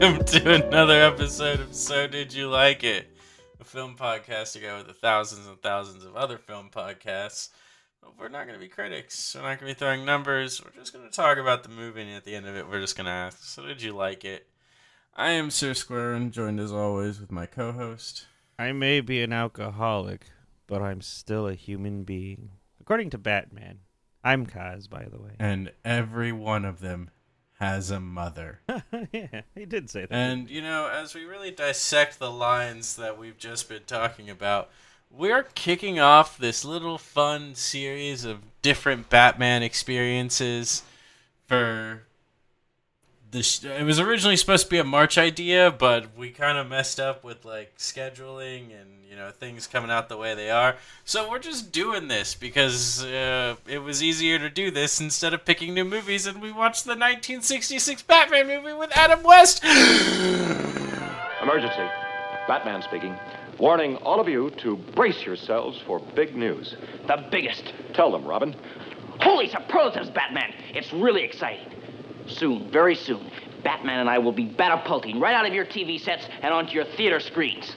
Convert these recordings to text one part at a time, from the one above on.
welcome to another episode of So Did You Like It? A film podcast together with the thousands and thousands of other film podcasts. But we're not going to be critics. We're not going to be throwing numbers. We're just going to talk about the movie, and at the end of it, we're just going to ask, So did you like it? I am Sir Square, and joined as always with my co host. I may be an alcoholic, but I'm still a human being. According to Batman. I'm Kaz, by the way. And every one of them has a mother. yeah, he did say that. And, you know, as we really dissect the lines that we've just been talking about, we're kicking off this little fun series of different Batman experiences for sh- it was originally supposed to be a March idea, but we kind of messed up with like scheduling and you know things coming out the way they are. So we're just doing this because uh, it was easier to do this instead of picking new movies, and we watched the 1966 Batman movie with Adam West. Emergency. Batman speaking. Warning all of you to brace yourselves for big news. The biggest. Tell them, Robin. Holy superlatives, Batman! It's really exciting. Soon, very soon, Batman and I will be batapulting right out of your TV sets and onto your theater screens.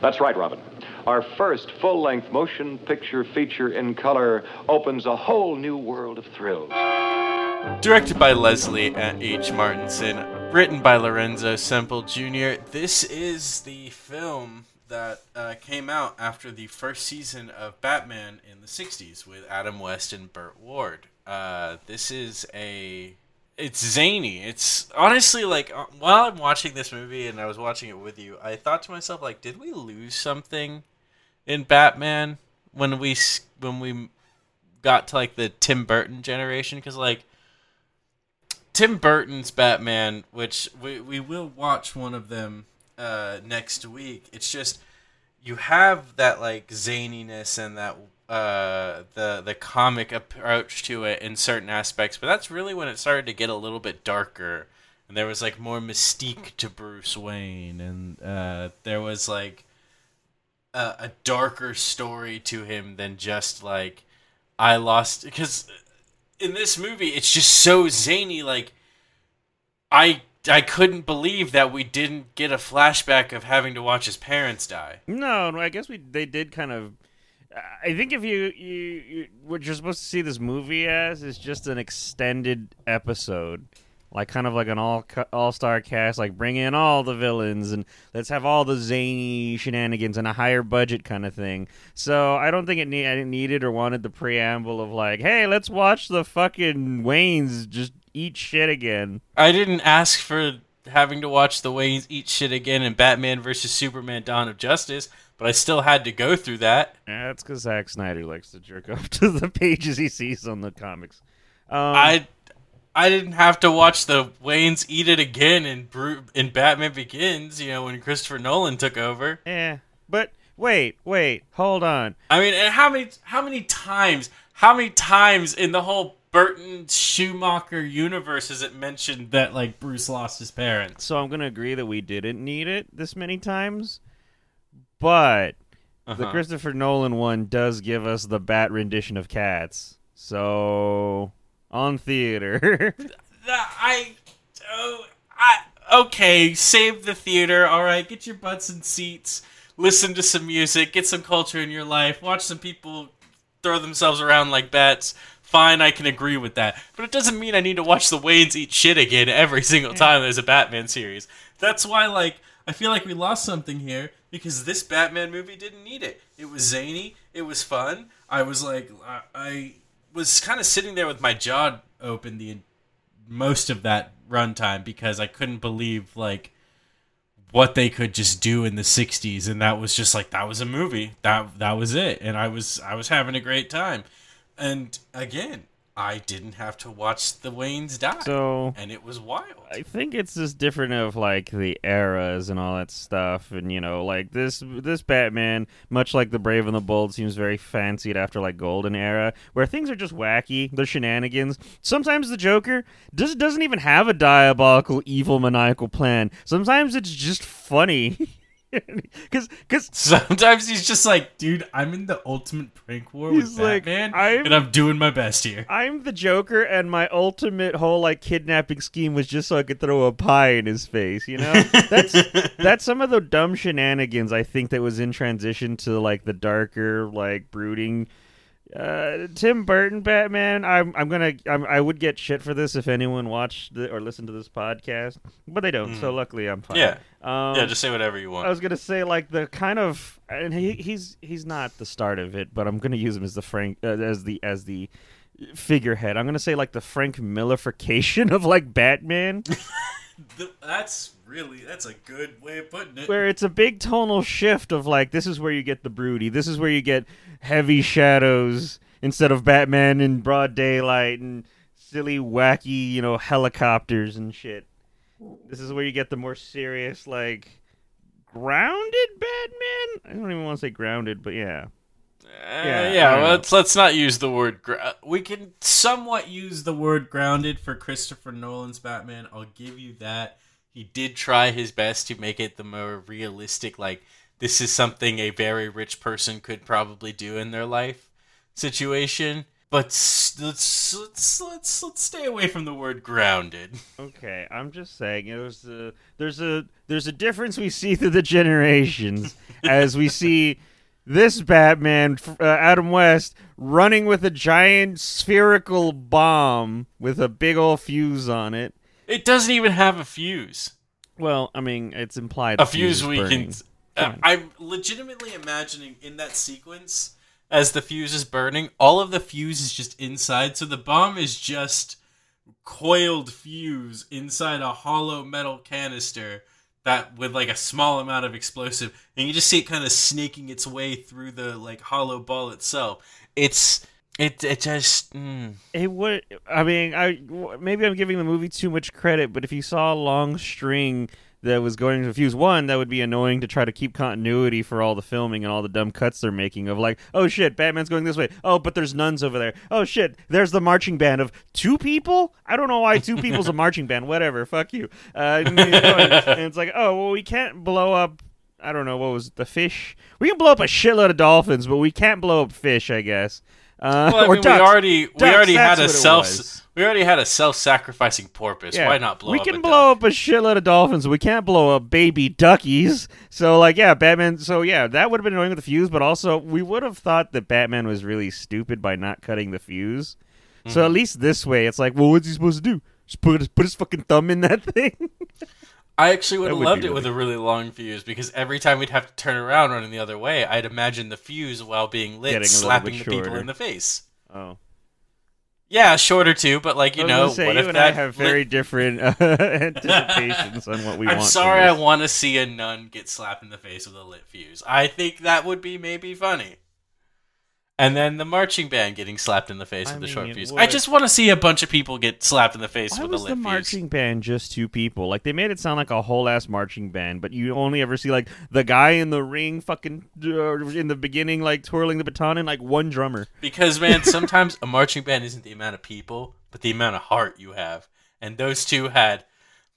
That's right, Robin. Our first full length motion picture feature in color opens a whole new world of thrills. Directed by Leslie H. Martinson, written by Lorenzo Semple Jr., this is the film that uh, came out after the first season of Batman in the 60s with Adam West and Burt Ward. Uh, this is a. It's zany. It's honestly like uh, while I'm watching this movie and I was watching it with you, I thought to myself like, did we lose something in Batman when we when we got to like the Tim Burton generation? Because like Tim Burton's Batman, which we, we will watch one of them uh, next week. It's just you have that like zaniness and that uh, the the comic approach to it in certain aspects, but that's really when it started to get a little bit darker, and there was like more mystique to Bruce Wayne, and uh, there was like a, a darker story to him than just like I lost because in this movie it's just so zany like I I couldn't believe that we didn't get a flashback of having to watch his parents die. No, I guess we they did kind of. I think if you, you, you what you're supposed to see this movie as is just an extended episode, like kind of like an all all star cast, like bring in all the villains and let's have all the zany shenanigans and a higher budget kind of thing. So I don't think it need, I didn't needed or wanted the preamble of like, hey, let's watch the fucking Waynes just eat shit again. I didn't ask for having to watch the Waynes eat shit again in Batman versus Superman: Dawn of Justice, but I still had to go through that. Yeah, that's because Zack Snyder likes to jerk off to the pages he sees on the comics. Um, I I didn't have to watch the Waynes eat it again in Bru- in Batman Begins. You know when Christopher Nolan took over. yeah, but wait, wait, hold on. I mean, and how many how many times how many times in the whole Burton Schumacher universe is it mentioned that like Bruce lost his parents? So I'm gonna agree that we didn't need it this many times, but the Uh-huh. Christopher Nolan one does give us the bat rendition of Cats. So on theater, I oh I okay, save the theater. All right, get your butts in seats. Listen to some music, get some culture in your life, watch some people throw themselves around like bats. Fine, I can agree with that. But it doesn't mean I need to watch the Waynes eat shit again every single time there's a Batman series. That's why, like, I feel like we lost something here because this Batman movie didn't need it. It was zany, it was fun. I was like, I, I was kind of sitting there with my jaw open the most of that runtime because I couldn't believe, like, what they could just do in the 60s and that was just like that was a movie that that was it and i was i was having a great time and again i didn't have to watch the waynes die so and it was wild I think it's just different of like the eras and all that stuff, and you know, like this this Batman, much like the Brave and the Bold, seems very fancied after like Golden Era, where things are just wacky, they're shenanigans. Sometimes the Joker does doesn't even have a diabolical, evil, maniacal plan. Sometimes it's just funny. Because because Sometimes he's just like, dude, I'm in the ultimate prank war with like, Batman, I'm- and I'm doing my best here. I'm the Joker, and my ultimate whole like kidnapping scheme was just so I could throw a pie in his face. You know, that's that's some of the dumb shenanigans I think that was in transition to like the darker, like brooding. Uh, Tim Burton Batman. I'm I'm gonna I'm, I would get shit for this if anyone watched the, or listened to this podcast, but they don't. So luckily, I'm fine. Mm. Yeah. Um, yeah, just say whatever you want. I was gonna say like the kind of, and he, he's he's not the start of it, but I'm gonna use him as the Frank uh, as the as the figurehead. I'm gonna say like the Frank Millerification of like Batman, Th- that's really that's a good way of putting it. where it's a big tonal shift of like this is where you get the broody, this is where you get heavy shadows instead of Batman in broad daylight and silly wacky you know helicopters and shit. This is where you get the more serious like grounded Batman. I don't even want to say grounded, but yeah. Uh, Yeah, yeah, I don't know. let's let's not use the word. We can somewhat use the word grounded for Christopher Nolan's Batman. I'll give you that. He did try his best to make it the more realistic. Like this is something a very rich person could probably do in their life situation. But let's let's let's let's stay away from the word grounded. Okay, I'm just saying there's a there's a there's a difference we see through the generations as we see this Batman, uh, Adam West, running with a giant spherical bomb with a big old fuse on it. It doesn't even have a fuse. Well, I mean, it's implied a the fuse we can. Uh, I'm legitimately imagining in that sequence as the fuse is burning, all of the fuse is just inside, so the bomb is just coiled fuse inside a hollow metal canister that with like a small amount of explosive, and you just see it kind of snaking its way through the like hollow ball itself. It's it it just. Mm. It would. I mean, I maybe I'm giving the movie too much credit, but if you saw a long string that was going to fuse one, that would be annoying to try to keep continuity for all the filming and all the dumb cuts they're making of like, oh shit, Batman's going this way. Oh, but there's nuns over there. Oh shit, there's the marching band of two people. I don't know why two people's a marching band. Whatever, fuck you. Uh, and it's like, oh well, we can't blow up. I don't know what was it, the fish. We can blow up a shitload of dolphins, but we can't blow up fish. I guess. Uh, Well, I or mean, ducks. we already we already had a self we already had a self-sacrificing porpoise. Yeah. Why not blow up? we can a blow duck? up a shitload of dolphins. We can't blow up baby duckies. So like, yeah, Batman. So yeah, that would have been annoying with the fuse, but also we would have thought that Batman was really stupid by not cutting the fuse. So Mm-hmm. at least this way, it's like, well, what's he supposed to do? Just put his, put his fucking thumb in that thing. I actually would have loved it with a really long fuse because every time we'd have to turn around running the other way, I'd imagine the fuse while being lit slapping the people in the face. oh, Yeah, shorter too, but like you I was know, say, what you if and that I have lit- very different uh, anticipations on what we I'm sorry, I want to see a nun get slapped in the face with a lit fuse. I think that would be maybe funny. And then the marching band getting slapped in the face I with the mean, short fuse. would. I just want to see a bunch of people get slapped in the face Why with was a the lit fuse. marching band just two people? Like they made it sound like a whole ass marching band, but you only ever see like the guy in the ring, fucking uh, in the beginning, like twirling the baton, and like one drummer. Because man, sometimes a marching band isn't the amount of people, but the amount of heart you have. And those two had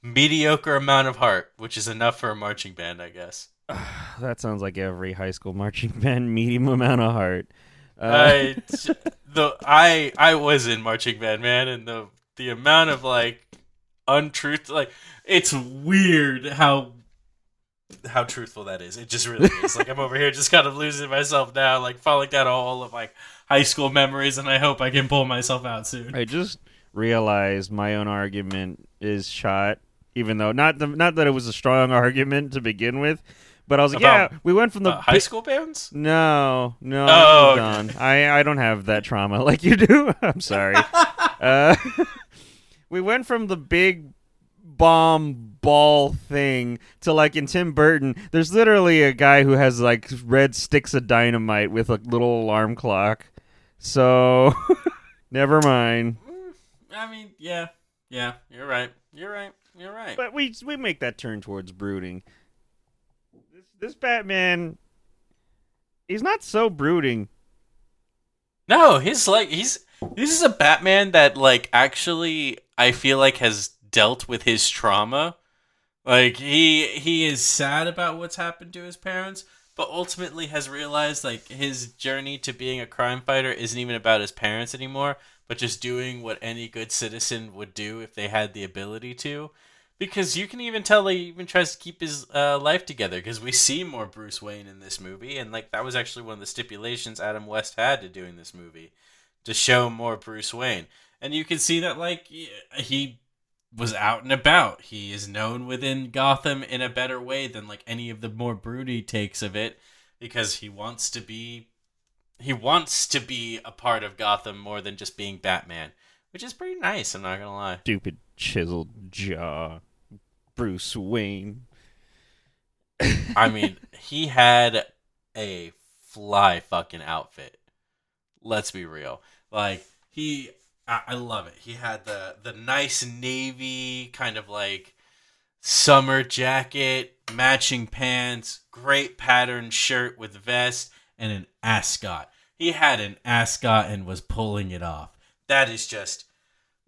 mediocre amount of heart, which is enough for a marching band, I guess. That sounds like every high school marching band, medium amount of heart. Uh, I the I I was in marching band, man, and the the amount of like untruth like it's weird how how truthful that is. It just really is. like I'm over here just kind of losing myself now, like falling down all of like high school memories and I hope I can pull myself out soon. I just realized my own argument is shot, even though not the, not that it was a strong argument to begin with, but I was like, About, yeah, we went from the Uh, high big- school bands? No, no, Oh, okay. I I don't have that trauma like you do. I'm sorry. uh, we went from the big bomb ball thing to like in Tim Burton. There's literally a guy who has like red sticks of dynamite with a little alarm clock. So never mind. I mean, yeah. Yeah, you're right. You're right. You're right. But we we make that turn towards brooding. This Batman, he's not so brooding. No, he's like he's this is a Batman that like actually I feel like has dealt with his trauma Like he he is sad about what's happened to his parents, but ultimately has realized like his journey to being a crime fighter isn't even about his parents anymore, but just doing what any good citizen would do if they had the ability to. Because you can even tell he even tries to keep his uh, life together. Because we see more Bruce Wayne in this movie, and like that was actually one of the stipulations Adam West had to doing this movie, to show more Bruce Wayne. And you can see that like he was out and about. He is known within Gotham in a better way than like any of the more broody takes of it because he wants to be he wants to be a part of Gotham more than just being Batman, which is pretty nice, I'm not going to lie. Stupid chiseled jaw, Bruce Wayne. I mean, he had a fly fucking outfit. Let's be real. Like he I, I love it. He had the the nice navy kind of like summer jacket, matching pants, great patterned shirt with vest, and an ascot. He had an ascot and was pulling it off. That is just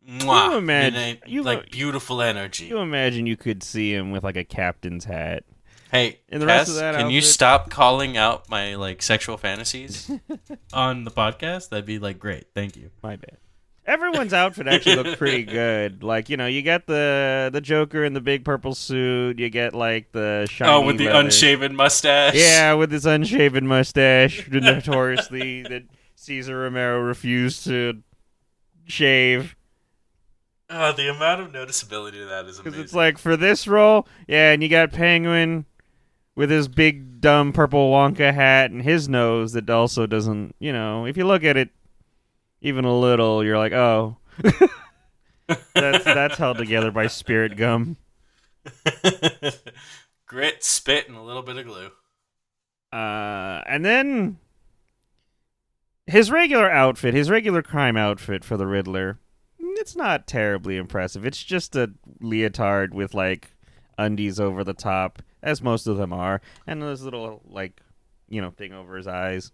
mwah, You imagine- in a- you- like beautiful energy. You imagine you could see him with like a captain's hat. Hey, And the rest of that can you stop calling out my like sexual fantasies on the podcast? That'd be like great. Thank you. My bad. Everyone's outfit actually looked pretty good. Like you know, you get the the Joker in the big purple suit. You get like the shiny. oh, with the leather. unshaven mustache. Yeah, with his unshaven mustache, notoriously that Cesar Romero refused to shave. Oh, the amount of noticeability to that is Because it's like for this role, yeah, and you got Penguin with his big dumb purple Wonka hat and his nose that also doesn't, you know, if you look at it even a little, you're like, oh, that's that's held together by spirit gum. Grit, spit, and a little bit of glue. Uh, and then his regular outfit, his regular crime outfit for the Riddler, it's not terribly impressive. It's just a leotard with like undies over the top, as most of them are, and this little like you know thing over his eyes.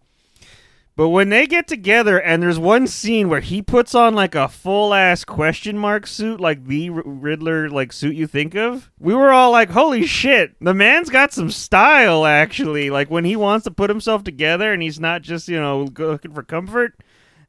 But when they get together, and there's one scene where he puts on like a full ass question mark suit, like the Riddler like suit you think of, we were all like, "Holy shit, the man's got some style!" Actually, like when he wants to put himself together, and he's not just you know looking for comfort.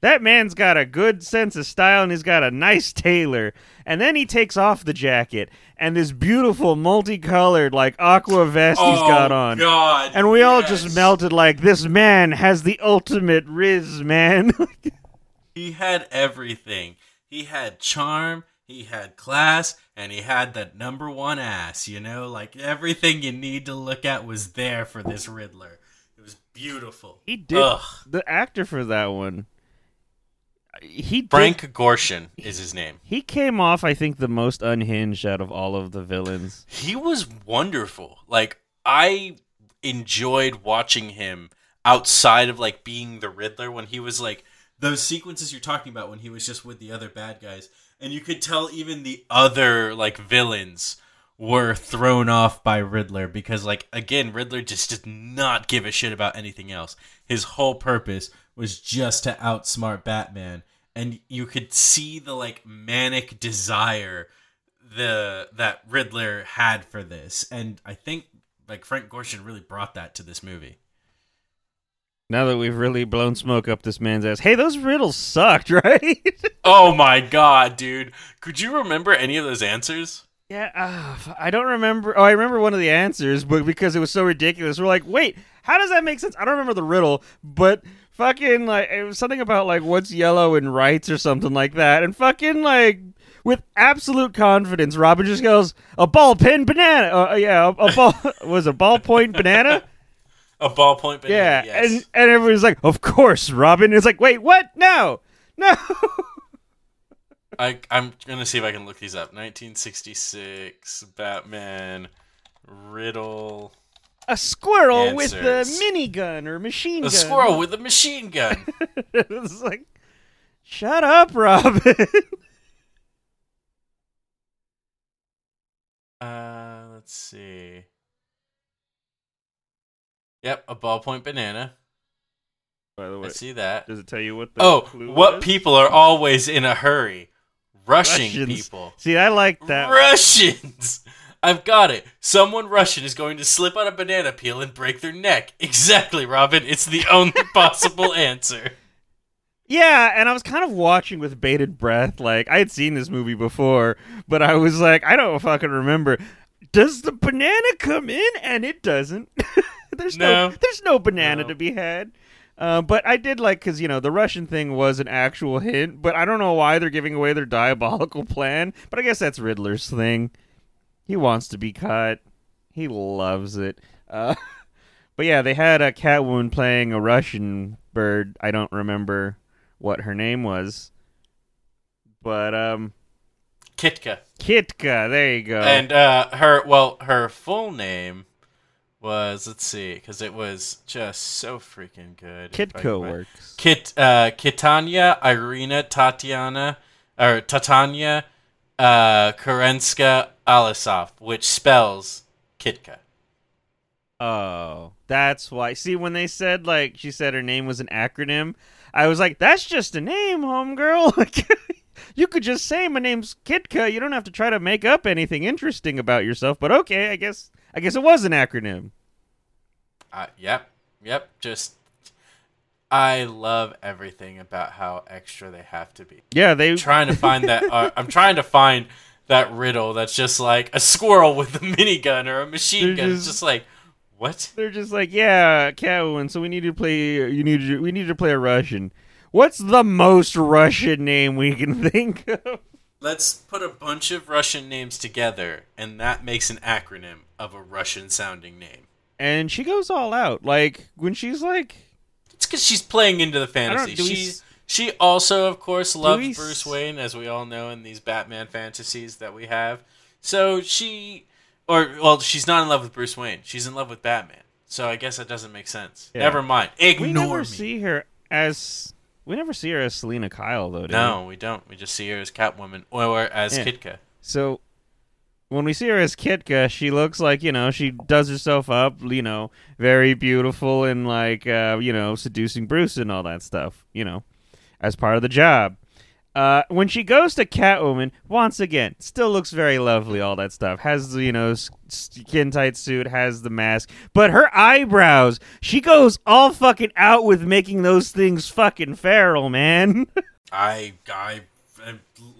That man's got a good sense of style and he's got a nice tailor. And then he takes off the jacket and this beautiful multicolored like aqua vest he's oh, got on. Oh, God. And we all just melted like this man has the ultimate riz, man. He had everything. He had charm, he had class, and he had that number one ass. You know, like everything you need to look at was there for this Riddler. It was beautiful. he did Ugh. the actor for that one. He did, Frank Gorshin is his name. he came off I think the most unhinged out of all of the villains. He was wonderful. Like I enjoyed watching him outside of like being the Riddler when he was like those sequences you're talking about when he was just with the other bad guys and you could tell even the other like villains were thrown off by Riddler because like again Riddler just did not give a shit about anything else. His whole purpose was just to outsmart Batman and you could see the like manic desire the that Riddler had for this, and I think like Frank Gorshin really brought that to this movie. Now that we've really blown smoke up this man's ass. Hey, those riddles sucked, right? Oh my god, dude! Could you remember any of those answers? Yeah, uh, I don't remember. Oh, I remember one of the answers, but because it was so ridiculous, we're like, wait, how does that make sense? I don't remember the riddle, but fucking like it was something about like what's yellow and rights or something like that, and fucking like with absolute confidence, Robin just goes a ball pen banana. Uh, yeah, a, a ball was a ballpoint banana. A ballpoint banana. Yeah, yes. and and everyone's like, of course, Robin. It's like, wait, what? No, no. I I'm gonna see if I can look these up. 1966 Batman riddle. a squirrel with a minigun or machine A gun. A squirrel with a machine gun. it's like, shut up, Robin. uh, let's see. Yep, a ballpoint banana. By the I way, see that. does it tell you what the Oh, clue what people are always in a hurry? Rushing Russians. people. See, I like that. one. Russians. I've got it. Someone Russian is going to slip on a banana peel and break their neck. Exactly, Robin. It's the only possible answer. Yeah, and I was kind of watching with bated breath. Like I had seen this movie before, but I was like, I don't fucking remember. Does the banana come in? And it doesn't. there's no. No. there's no banana No. to be had. Uh, but I did like because you know the Russian thing was an actual hint, but I don't know why they're giving away their diabolical plan. But I guess that's Riddler's thing. He wants to be caught. He loves it. Uh, but yeah, they had a Catwoman playing a Russian bird. I don't remember what her name was, but um, Kitka. Kitka. There you go. And uh, her, well, her full name was, let's see, because it was just so freaking good. If I Kitka can- works. Kit, uh, Kitanya, Irina, Tatiana, or Tatanya, uh, Karenska, Alisov, which spells Kitka. Oh, that's why. See, when they said like she said her name was an acronym, I was like, "That's just a name, homegirl." You could just say my name's Kitka. You don't have to try to make up anything interesting about yourself. But okay, I guess I guess it was an acronym. Uh, yep, yep. Just, I love everything about how extra they have to be. Yeah, they. trying to find that. Uh, I'm trying to find that riddle that's just like a squirrel with a minigun or a machine gun. It's just- just like, what? They're just like, yeah, Catwoman. So we need to play. You need to. We need to play a Russian. What's the most Russian name we can think of? Let's put a bunch of Russian names together, and that makes an acronym of a Russian-sounding name. And she goes all out. Like when she's like, It's because she's playing into the fantasy. do we She she also, of course, loves we Bruce Wayne, as we all know in these Batman fantasies that we have. So she, or well, she's not in love with Bruce Wayne. She's in love with Batman. So I guess that doesn't make sense. Yeah. Never mind. Ignore we never me. see her as. We never see her as Selina Kyle though. Do No, We? we don't. We just see her as Catwoman or as Yeah. Kitka. So when we see her as Kitka, she looks like you know she does herself up, you know, very beautiful and like uh, you know seducing Bruce and all that stuff, you know, as part of the job. Uh, when she goes to Catwoman, once again, still looks very lovely. All that stuff has the you know skin tight suit, has the mask, but her eyebrows, she goes all fucking out with making those things fucking feral, man. I, I,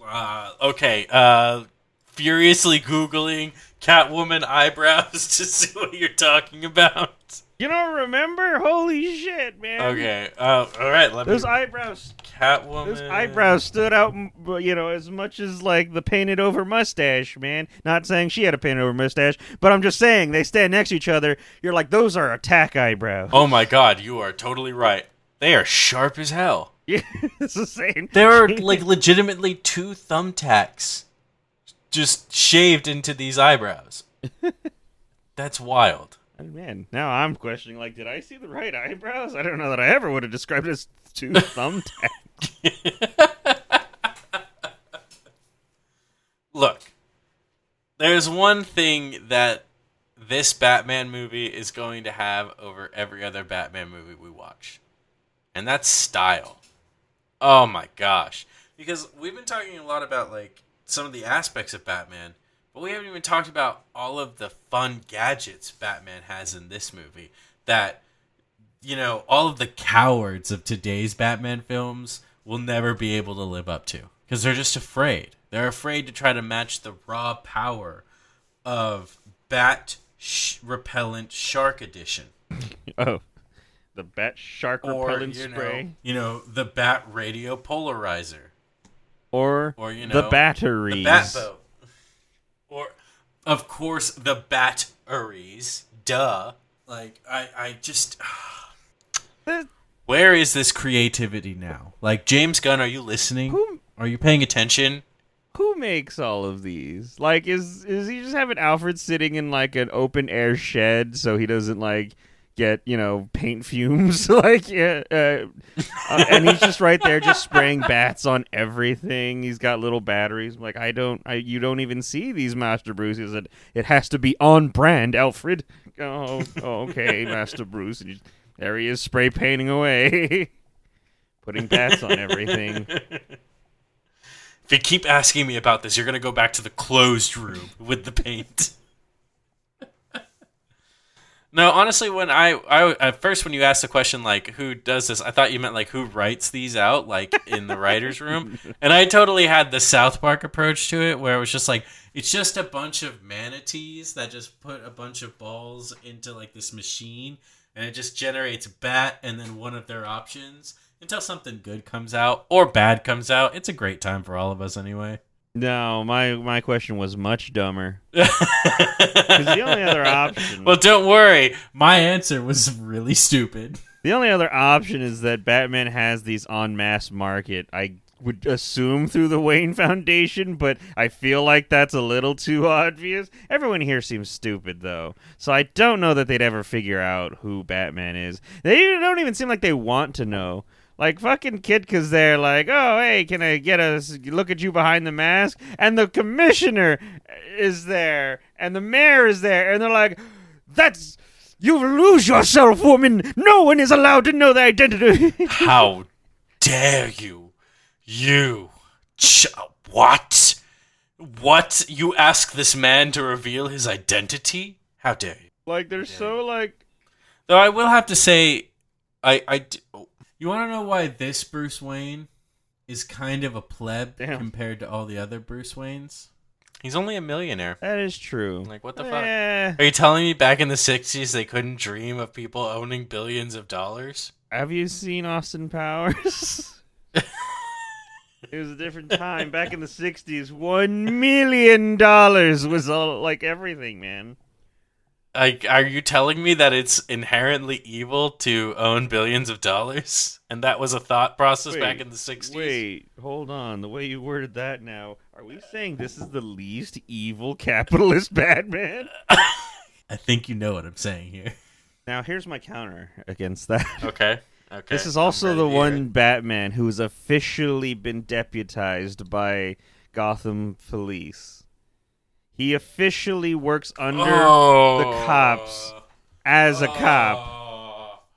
uh, okay. Uh, furiously googling Catwoman eyebrows to see what you're talking about. You don't remember? Holy shit, man! Okay. Uh, all right. Let Those me. eyebrows Catwoman. Those eyebrows stood out, you know, as much as like the painted over mustache, man. Not saying she had a painted over mustache, but I'm just saying they stand next to each other. You're like, those are attack eyebrows. Oh my God! You are totally right. They are sharp as hell. Yeah, it's the same. There are like legitimately two thumbtacks just shaved into these eyebrows. That's wild. Oh, man, now I'm questioning. Like, did I see the right eyebrows? I don't know that I ever would have described it as two thumbtacks. Look, there's one thing that this Batman movie is going to have over every other Batman movie we watch, and that's style. Oh my gosh. Because we've been talking a lot about like some of the aspects of Batman, but we haven't even talked about all of the fun gadgets Batman has in this movie that you know, all of the cowards of today's Batman films will never be able to live up to because they're just afraid. They're afraid to try to match the raw power of Bat sh- Repellent Shark Edition. oh, the bat shark Or, repellent you know, spray, you know, the Bat Radio Polarizer. or, Or, you the know, batteries. The Bat Boat. Or, of course, the Batteries. Duh. Like, I, I just. Where is this creativity now? Like, James Gunn, are you listening? Who- Are you paying attention? who makes all of these? Like, is is he just having Alfred sitting in like an open air shed so he doesn't like get you know paint fumes? like, yeah, uh, uh, and he's just right there, just spraying bats on everything. He's got little batteries. like, I don't, I you don't even see these Master Bruces. It it has to be on brand, Alfred. Oh, oh, okay, Master Bruce. And he- there he is, spray painting away. Putting bats on everything. If you keep asking me about this, you're going to go back to the closed room with the paint. No, honestly, when I, I at first when you asked the question like who does this, I thought you meant like who writes these out, like in the writers' room, and I totally had the South Park approach to it, where it was just like it's just a bunch of manatees that just put a bunch of balls into like this machine, and it just generates bat and then one of their options until something good comes out or bad comes out. It's a great time for all of us anyway. No, my my question was much dumber. The only other option, well, don't worry, my answer was really stupid. the only other option is that Batman has these on mass market. I would assume through the Wayne Foundation, but I feel like that's a little too obvious. Everyone here seems stupid though, so I don't know that they'd ever figure out who Batman is. They don't even seem like they want to know. Like fucking Kitka's there, like, oh hey, can I get a look at you behind the mask? And the commissioner is there, and the mayor is there, and they're like, that's you lose yourself, woman. No one is allowed to know the identity. How dare you? You. Ch- what? What? You ask this man to reveal his identity? How dare you? like they're so like Though I will have to say, I. I you want to know why this Bruce Wayne is kind of a pleb Damn. compared to all the other Bruce Waynes? He's only a millionaire. that is true. Like, what the fuck? Eh, Are you telling me back in the 60s they couldn't dream of people owning billions of dollars? have you seen Austin Powers? it was a different time back in the '60s. One million dollars was all like everything, man. Like, are you telling me that it's inherently evil to own billions of dollars? And that was a thought process back in the 60s? Wait, hold on. The way you worded that now, are we saying this is the least evil capitalist Batman? I think you know what I'm saying here. Now, here's my counter against that. Okay. Okay. This is also the one it. Batman who's officially been deputized by Gotham Police. He officially works under oh. the cops as a cop.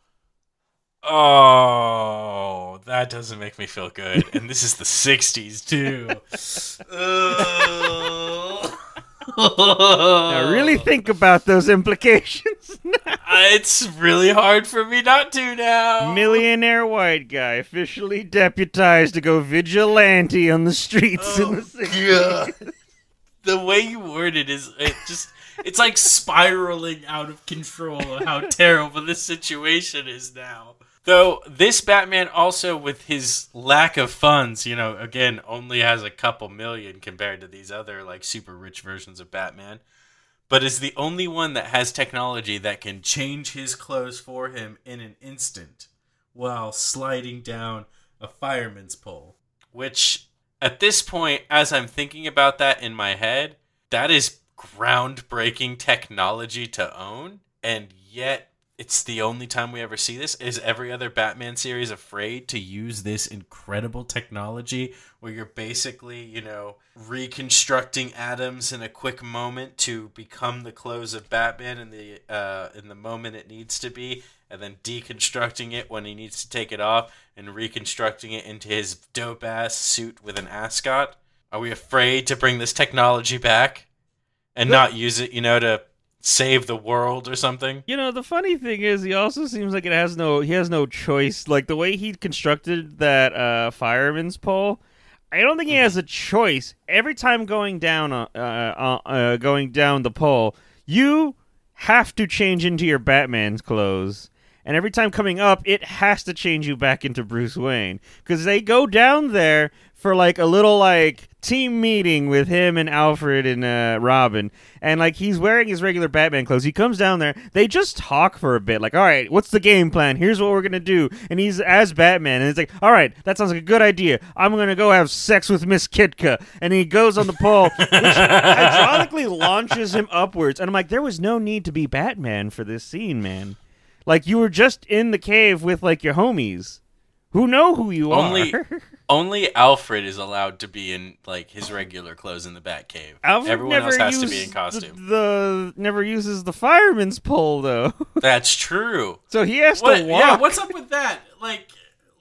Oh. oh, that doesn't make me feel good. And this is the 60s, too. Now, really think about those implications. Uh, it's really hard for me not to now. Millionaire white guy officially deputized to go vigilante on the streets in the 60s. God. The way you word it is it just it's like spiraling out of control of how terrible this situation is now. Though this Batman also with his lack of funds, you know, again only has a couple million compared to these other like super rich versions of Batman, but is the only one that has technology that can change his clothes for him in an instant while sliding down a fireman's pole, which at this point, as I'm thinking about that in my head, that is groundbreaking technology to own, and yet it's the only time we ever see this. Is every other Batman series afraid to use this incredible technology where you're basically, you know, reconstructing atoms in a quick moment to become the clothes of Batman in the uh, in the moment it needs to be, and then deconstructing it when he needs to take it off and reconstructing it into his dope ass suit with an ascot? Are we afraid to bring this technology back and not use it, you know, to save the world or something? You know, the funny thing is, he also seems like it has no he has no choice. Like the way he constructed that uh, fireman's pole, I don't think he has a choice. Every time going down, uh, uh, uh, going down the pole, you have to change into your Batman's clothes. And every time coming up, it has to change you back into Bruce Wayne because they go down there for like a little like team meeting with him and Alfred and uh, Robin, and like he's wearing his regular Batman clothes. He comes down there. They just talk for a bit, like, "All right, what's the game plan? Here's what we're gonna do." And he's as Batman, and it's like, "All right, that sounds like a good idea. I'm gonna go have sex with Miss Kitka." And he goes on the pole, which hydraulically launches him upwards. And I'm like, there was no need to be Batman for this scene, man. Like you were just in the cave with like your homies, who know who you Only are. only Alfred is allowed to be in like his regular clothes in the Batcave. Alfred Everyone never else has to be in costume. The, the never uses the fireman's pole though, That's true. so he has What, to walk. yeah, what's up with that? Like,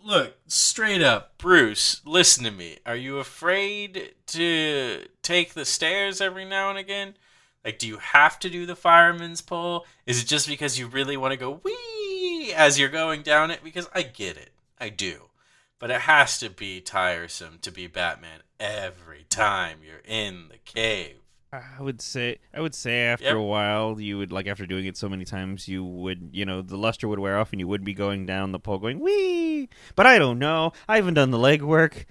look, straight up, Bruce, listen to me. Are you afraid to take the stairs every now and again? Like, do you have to do the fireman's pole? Is it just because you really want to go wee as you're going down it? Because I get it. I do. But it has to be tiresome to be Batman every time you're in the cave. I would say I would say after Yep. a while you would like after doing it so many times you would you know the luster would wear off and you would be going down the pole going wee. But I don't know. I haven't done the legwork.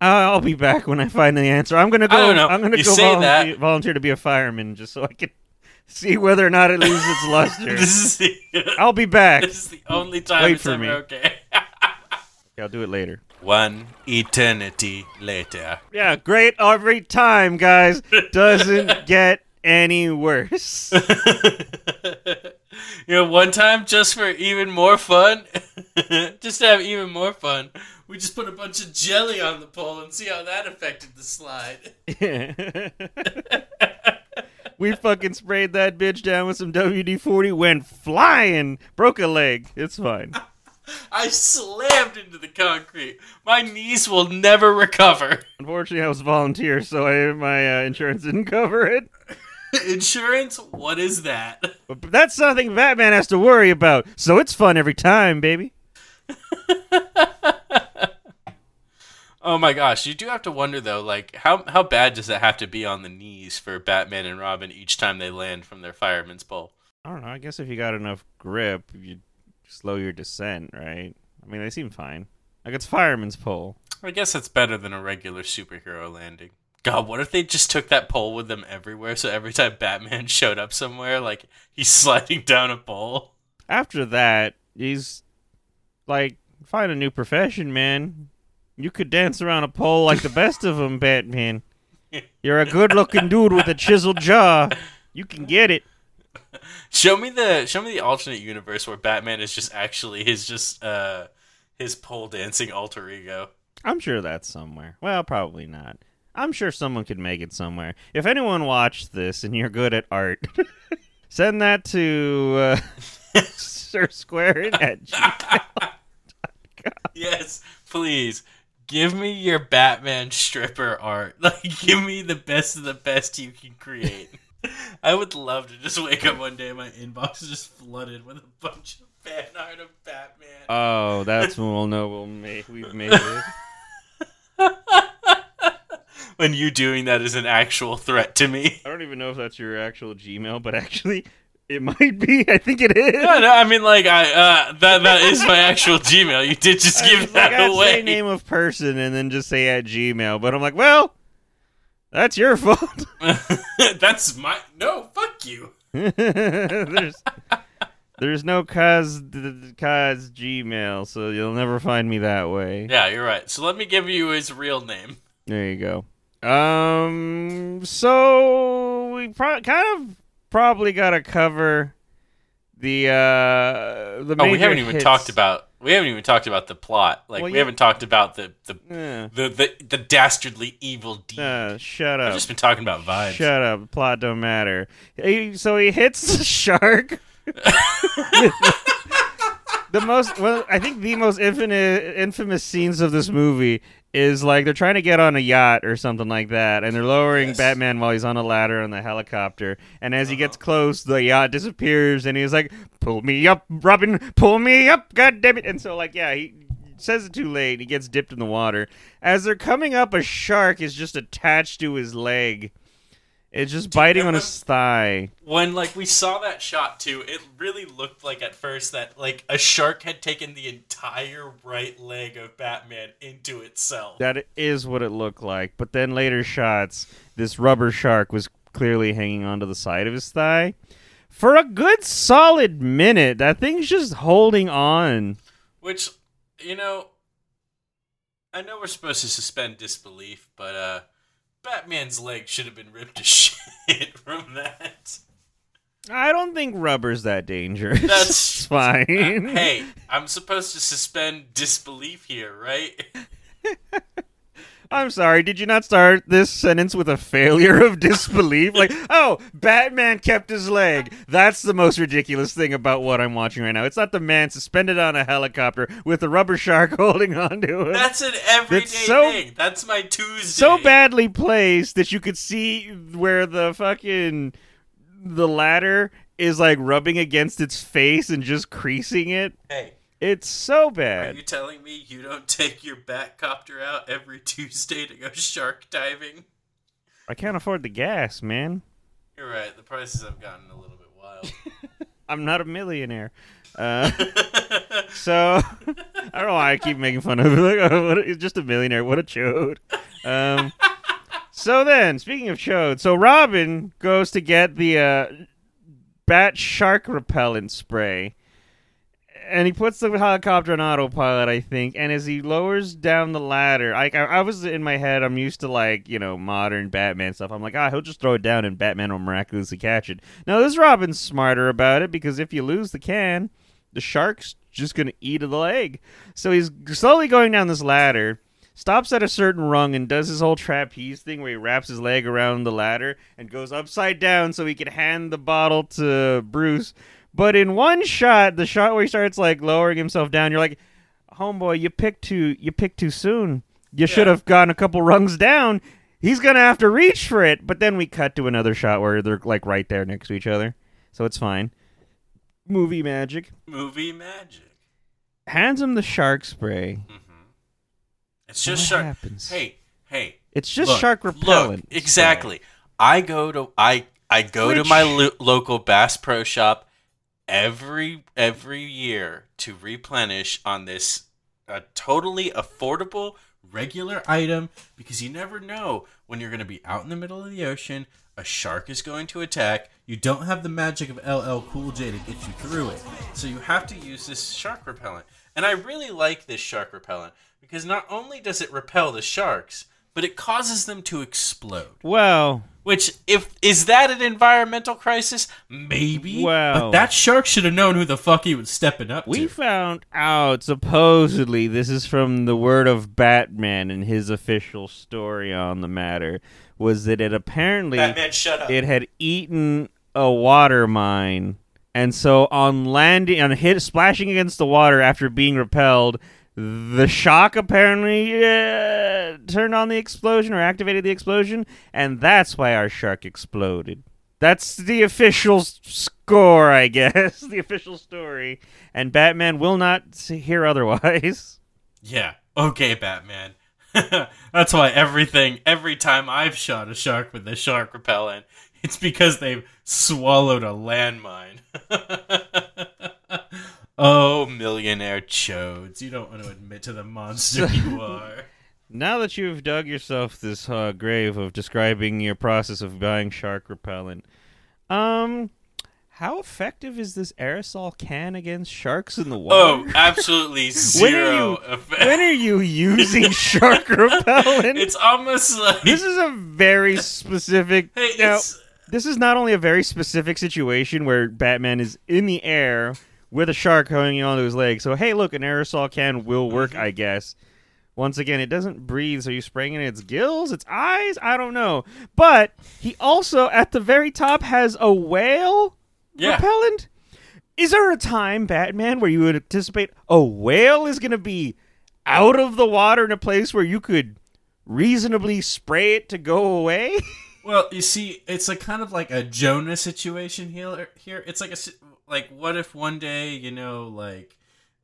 I'll be back when I find the answer. I'm gonna go. I don't know. I'm gonna You go volunteer, volunteer to be a fireman just so I can see whether or not it loses its luster. the, I'll be back. this is the only time Wait it's for me. okay. yeah, I'll do it later. One eternity later. Yeah, great every time, guys. Doesn't get any worse. you know, one time just for even more fun, just to have even more fun, we just put a bunch of jelly on the pole and see how that affected the slide. we fucking sprayed that bitch down with some WD 40, went flying, broke a leg. It's fine. I slammed into the concrete. My knees will never recover. Unfortunately, I was a volunteer, so I, my uh, insurance didn't cover it. Insurance? What is that? But that's something Batman has to worry about, so it's fun every time, baby. Oh my gosh, you do have to wonder though, like how how bad does it have to be on the knees for Batman and Robin each time they land from their fireman's pole? I don't know. I guess if you got enough grip, you slow your descent, right? I mean, they seem fine. Like it's fireman's pole. I guess it's better than a regular superhero landing. God, what if they just took that pole with them everywhere? So every time Batman showed up somewhere, like he's sliding down a pole. After that, he's like, find a new profession, man. You could dance around a pole like the best of them, Batman. You're a good-looking dude with a chiseled jaw. You can get it. Show me the show me the alternate universe where Batman is just actually his just uh his pole dancing alter ego. I'm sure that's somewhere. Well, probably not. I'm sure someone could make it somewhere. If anyone watched this and you're good at art, send that to uh, Sir Square at Gmail. Yes, please. Give me your Batman stripper art. Like give me the best of the best you can create. I would love to just wake up one day and my inbox is just flooded with a bunch of fan art of Batman. Oh, that's when we'll know we'll make we've made it. when you doing that is an actual threat to me. I don't even know if that's your actual Gmail, but actually, it might be. I think it is. No, no, I mean like I uh that that is my actual Gmail. You did just I give was like, that I'd away. say name of person and then just say at Gmail, but I'm like, well, that's your fault. That's my no. Fuck you. there's there's no cause cause Gmail, so you'll never find me that way. Yeah, you're right. So let me give you his real name. There you go. Um, so we pro- kind of probably got to cover the uh the. Oh, we haven't even hits. talked about we haven't even talked about the plot. Like Well, we yeah. haven't talked about the the, the the the dastardly evil deed. Uh, shut I've just been talking about vibes. Shut up. Plot don't matter. He, so he hits the shark. the most, well, I think the most infamous, infamous scenes of this movie is like they're trying to get on a yacht or something like that, and they're lowering Yes. Batman while he's on a ladder on the helicopter. And as he gets uh-huh. close, the yacht disappears, and he's like, "Pull me up, Robin! Pull me up! God damn it!" And so, like, yeah, he says it too late. He gets dipped in the water. As they're coming up, a shark is just attached to his leg. It's just biting on his thigh. When like we saw that shot too, it really looked like at first that like a shark had taken the entire right leg of Batman into itself. That is what it looked like. But then later shots, this rubber shark was clearly hanging onto the side of his thigh. For a good solid minute, that thing's just holding on. Which, you know, I know we're supposed to suspend disbelief, but uh Batman's leg should have been ripped to shit from that. I don't think rubber's that dangerous. That's- fine. hey, I'm supposed to suspend disbelief here, right? I'm sorry, did you not start this sentence with a failure of disbelief? Like, oh, Batman kept his leg. That's the most ridiculous thing about what I'm watching right now. It's not the man suspended on a helicopter with a rubber shark holding onto it. That's an everyday That's so- thing. That's my Tuesday. so badly placed that you could see where the fucking the ladder is like rubbing against its face and just creasing it. Hey, It's so bad. are you telling me you don't take your Batcopter out every Tuesday to go shark diving? I can't afford the gas, man. You're right. The prices have gotten a little bit wild. I'm not a millionaire. Uh, so I don't know why I keep making fun of it. Like, oh, what, he's just a millionaire. What a chode. Um, so then, speaking of chode, so Robin goes to get the uh, bat shark repellent spray. And he puts the helicopter on autopilot, I think. And as he lowers down the ladder, I, I, I was in my head, I'm used to like, you know, modern Batman stuff. I'm like, ah, he'll just throw it down and Batman will miraculously catch it. Now, this Robin's smarter about it because if you lose the can, the shark's just going to eat the leg. So he's slowly going down this ladder, stops at a certain rung, and does his whole trapeze thing where he wraps his leg around the ladder and goes upside down so he can hand the bottle to Bruce. But in one shot, the shot where he starts like lowering himself down, you're like, "Homeboy, you picked too you picked too soon. You should have gone a couple rungs down. He's gonna have to reach for it." But then we cut to another shot where they're like right there next to each other, so it's fine. Movie magic. Movie magic. Hands him the shark spray. Mm-hmm. It's just What shark. happens? Hey, hey. It's just look, shark repellent. Look, exactly. I go to I I go to my lo- local Bass Pro Shop every every year to replenish on this a totally affordable regular item because you never know when you're going to be out in the middle of the ocean a shark is going to attack you don't have the magic of LL Cool J to get you through it. So you have to use this shark repellent. And I really like this shark repellent because not only does it repel the sharks but it causes them to explode. Well, which, if is that an environmental crisis? Maybe. Well- but that shark should have known who the fuck he was stepping up we to. We found out supposedly this is from the word of Batman and his official story on the matter was that it apparently Batman, shut up. it had eaten a water mine and so on landing on hit splashing against the water after being repelled the shock apparently uh, turned on the explosion or activated the explosion and that's why our shark exploded that's the official score i guess the official story and batman will not hear otherwise yeah. Okay, Batman. That's why everything, every time I've shot a shark with a shark repellent, it's because they've swallowed a landmine. Oh, millionaire chodes. You don't want to admit to the monster you are. Now that you've dug yourself this uh, grave of describing your process of buying shark repellent, um, how effective is this aerosol can against sharks in the water? Oh, water? absolutely when are zero you effect. when are you using shark repellent? It's almost like this is a very specific. Hey, now, this is not only a very specific situation where Batman is in the air with a shark hanging onto his leg. So hey, look, an aerosol can will work, Mm-hmm. I guess. Once again, it doesn't breathe, so you spraying it in its gills, its eyes? I don't know. But he also at the very top has a whale Yeah. repellent. Is there a time, Batman, where you would anticipate a whale is going to be out of the water in a place where you could reasonably spray it to go away? Well, you see, it's a kind of like a Jonah situation here. Here, it's like a like what if one day you know like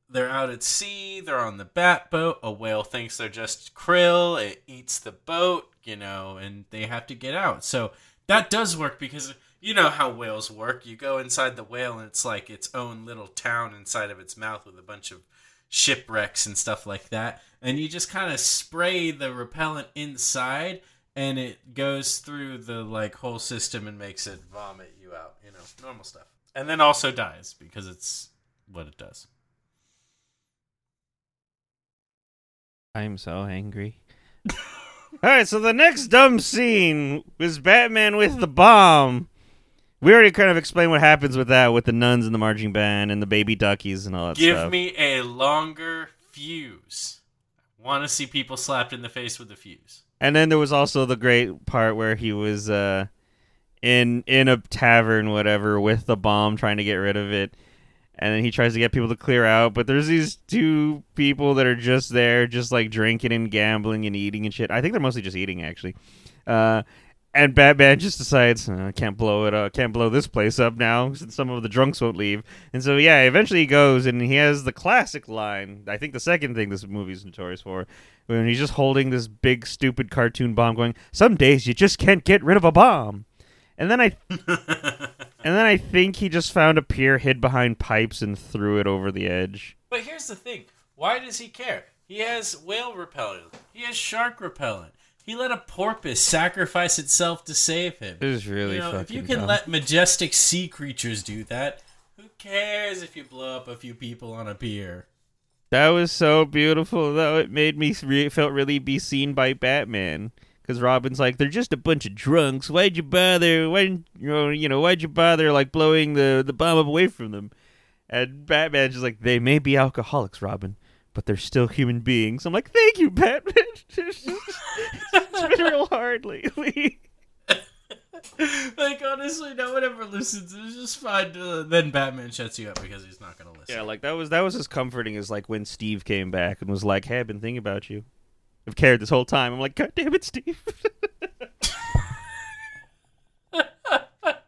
they're out at sea, they're on the bat boat, a whale thinks they're just krill, it eats the boat, you know, and they have to get out. So that does work because you know how whales work. You go inside the whale and it's like its own little town inside of its mouth with a bunch of shipwrecks and stuff like that. And you just kind of spray the repellent inside and it goes through the like whole system and makes it vomit you out, you know, normal stuff. And then also dies because it's what it does. I'm so angry. All right, so the next dumb scene was Batman with the bomb. We already kind of explained what happens with that, with the nuns and the marching band and the baby duckies and all that Give stuff. me a longer fuse. Want to see people slapped in the face with a fuse. And then there was also the great part where he was uh, in in a tavern, whatever, with the bomb, trying to get rid of it. And then he tries to get people to clear out, but there's these two people that are just there, just like drinking and gambling and eating and shit. I think they're mostly just eating, actually. Uh, and Batman just decides "Uh, I can't blow it. Uh, can't blow this place up now since some of the drunks won't leave. And so yeah, eventually he goes and he has the classic line. I think the second thing this movie's notorious for, when he's just holding this big stupid cartoon bomb, going, "Some days you just can't get rid of a bomb." And then I, and then I think he just found a pier, hid behind pipes, and threw it over the edge. But here's the thing: why does he care? He has whale repellent. He has shark repellent. He let a porpoise sacrifice itself to save him. It was really you know, if you can dumb. let majestic sea creatures do that, who cares if you blow up a few people on a pier? That was so beautiful, though. It made me re- felt really be seen by Batman. Because Robin's like, they're just a bunch of drunks. Why'd you bother? Why you know? You know, why'd you bother like blowing the the bomb up away from them? And Batman's just like, they may be alcoholics, Robin, but they're still human beings. I'm like, thank you, Batman. it's been real hard lately. like honestly, no one ever listens. It's just fine. To, then Batman shuts you up because he's not gonna listen. Yeah, like that was that was as comforting as like when Steve came back and was like, "Hey, I've been thinking about you. I've cared this whole time." I'm like, "God damn it, Steve!"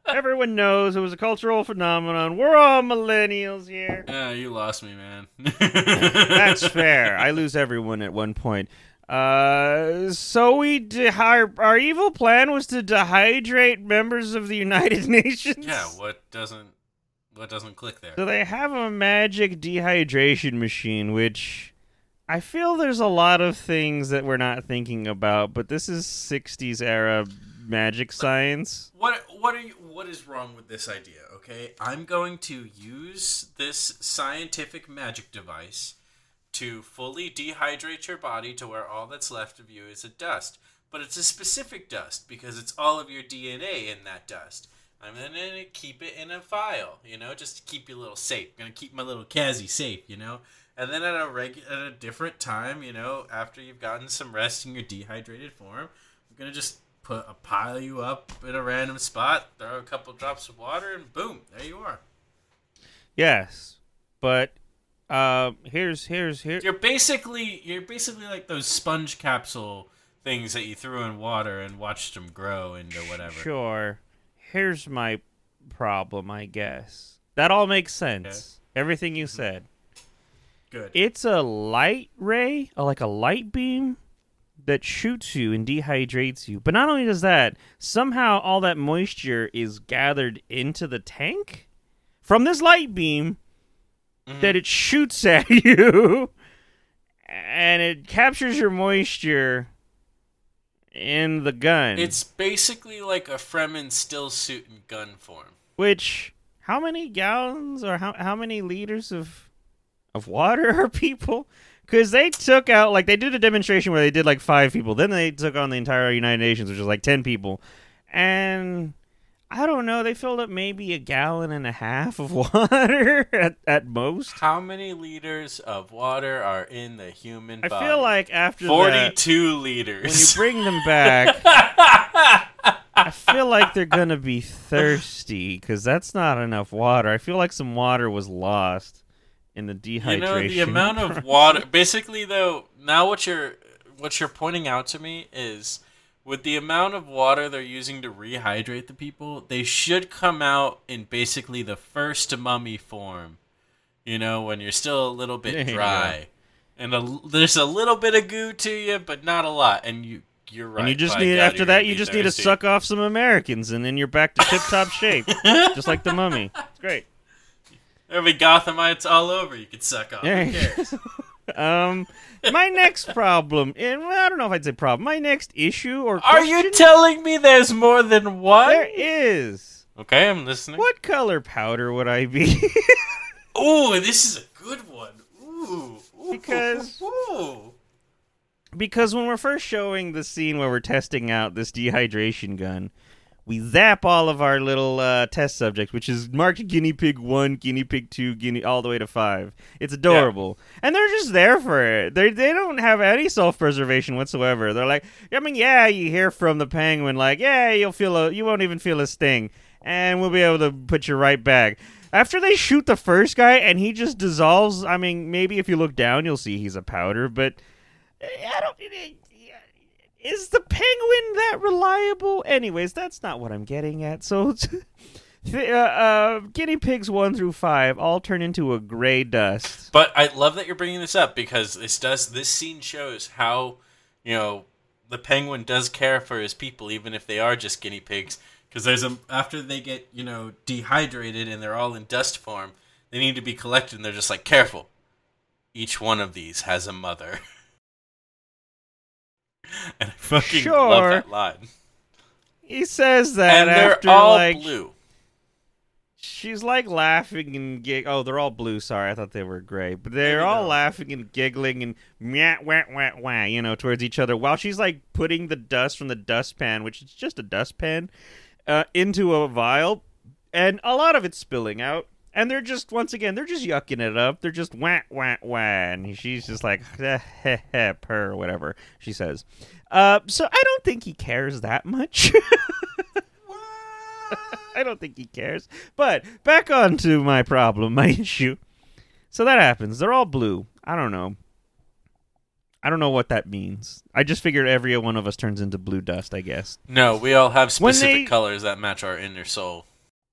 Everyone knows it was a cultural phenomenon. We're all millennials here. Ah, you lost me, man. That's fair. I lose everyone at one point. Uh, so we de- our our evil plan was to dehydrate members of the United Nations. Yeah, what doesn't what doesn't click there? So they have a magic dehydration machine, which I feel there's a lot of things that we're not thinking about, but this is 60s era magic science. What what are you what is wrong with this idea, okay? I'm going to use this scientific magic device to fully dehydrate your body to where all that's left of you is a dust. But it's a specific dust because it's all of your DNA in that dust. I'm gonna keep it in a file, you know, just to keep you a little safe. I'm gonna keep my little Kazzy safe, you know. And then at a reg- at a different time, you know, after you've gotten some rest in your dehydrated form, I'm gonna just put a pile you up in a random spot, throw a couple drops of water, and boom, there you are. Yes, but uh, here's here's here. You're basically you're basically like those sponge capsule things that you threw in water and watched them grow into whatever. Sure. Here's my problem, I guess. That all makes sense. Everything you said. Good. It's a light ray, like a light beam that shoots you and dehydrates you. But not only does that, somehow all that moisture is gathered into the tank from this light beam mm-hmm. that it shoots at you and it captures your moisture in the gun. It's basically like a Fremen still suit in gun form. which how many gallons or how how many liters of of water are people? Because they took out like they did a demonstration where they did like five people, then they took on the entire United Nations, which is like ten people, and I don't know, they filled up maybe a gallon and a half of water at, at most. How many liters of water are in the human body? I body? feel like after that, forty-two when you liters. bring them back, I feel like they're gonna be thirsty because that's not enough water. I feel like some water was lost in the dehydration. you know the amount of water basically though now what you're what you're pointing out to me is with the amount of water they're using to rehydrate the people they should come out in basically the first mummy form you know when you're still a little bit dry and a, there's a little bit of goo to you but not a lot and you you're right and you just need God, after that you just need to suck off some Americans and then you're back to tip top shape, just like the mummy. It's great. There'll be gothamites all over you could suck off who cares Um, my next problem, and I don't know if I'd say problem. My next issue or are you telling me there's more than one there is. okay i'm listening What color powder would I be? Oh, this is a good one. Ooh, ooh Because- ooh. because when we're first showing the scene where we're testing out this dehydration gun, we zap all of our little uh, test subjects, which is marked guinea pig one, guinea pig two, guinea all the way to five. It's adorable, and they're just there for it. They they don't have any self preservation whatsoever. They're like, I mean, yeah, you hear from the penguin like, yeah, you'll feel a, you won't even feel a sting, and we'll be able to put you right back. After they shoot the first guy and he just dissolves, I mean, maybe if you look down, you'll see he's a powder, but I don't. Is the penguin that reliable? Anyways, that's not what I'm getting at. So, uh, uh, guinea pigs one through five all turn into a gray dust. But I love that you're bringing this up because this does this scene shows how you know the penguin does care for his people even if they are just guinea pigs because there's a after they get you know dehydrated and they're all in dust form they need to be collected and they're just like careful each one of these has a mother and I fucking Sure. love that line He says that and they're after all like blue she's like laughing and gig. Oh, they're all blue. Sorry, I thought they were gray, but they're all they're- laughing and giggling and meow wah wah wah, you know, towards each other while she's like putting the dust from the dustpan, which is just a dustpan, uh, into a vial, and a lot of it's spilling out. And they're just once again, they're just yucking it up. They're just wah wah wah, and she's just like heh heh heh purr whatever she says. Uh, so I don't think he cares that much. I don't think he cares. But back on to my problem, my issue. So that happens. They're all blue. I don't know. I don't know what that means. I just figured every one of us turns into blue dust, I guess. no we all have specific they- colors that match our inner soul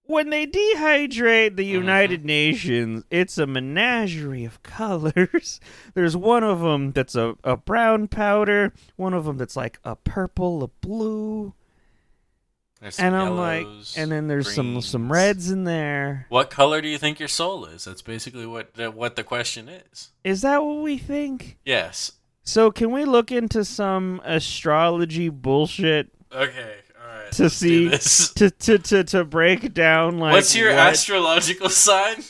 When they dehydrate the Mhm. United Nations, it's a menagerie of colors. There's one of them that's a, a brown powder, one of them that's like a purple, a blue, There's and I'm like, and then there's some some reds in there. What color do you think your soul is? That's basically what the, what the question is. Is that what we think? Yes. So can we look into some astrology bullshit Okay. To see- to to to, to break down like What's your what- astrological sign?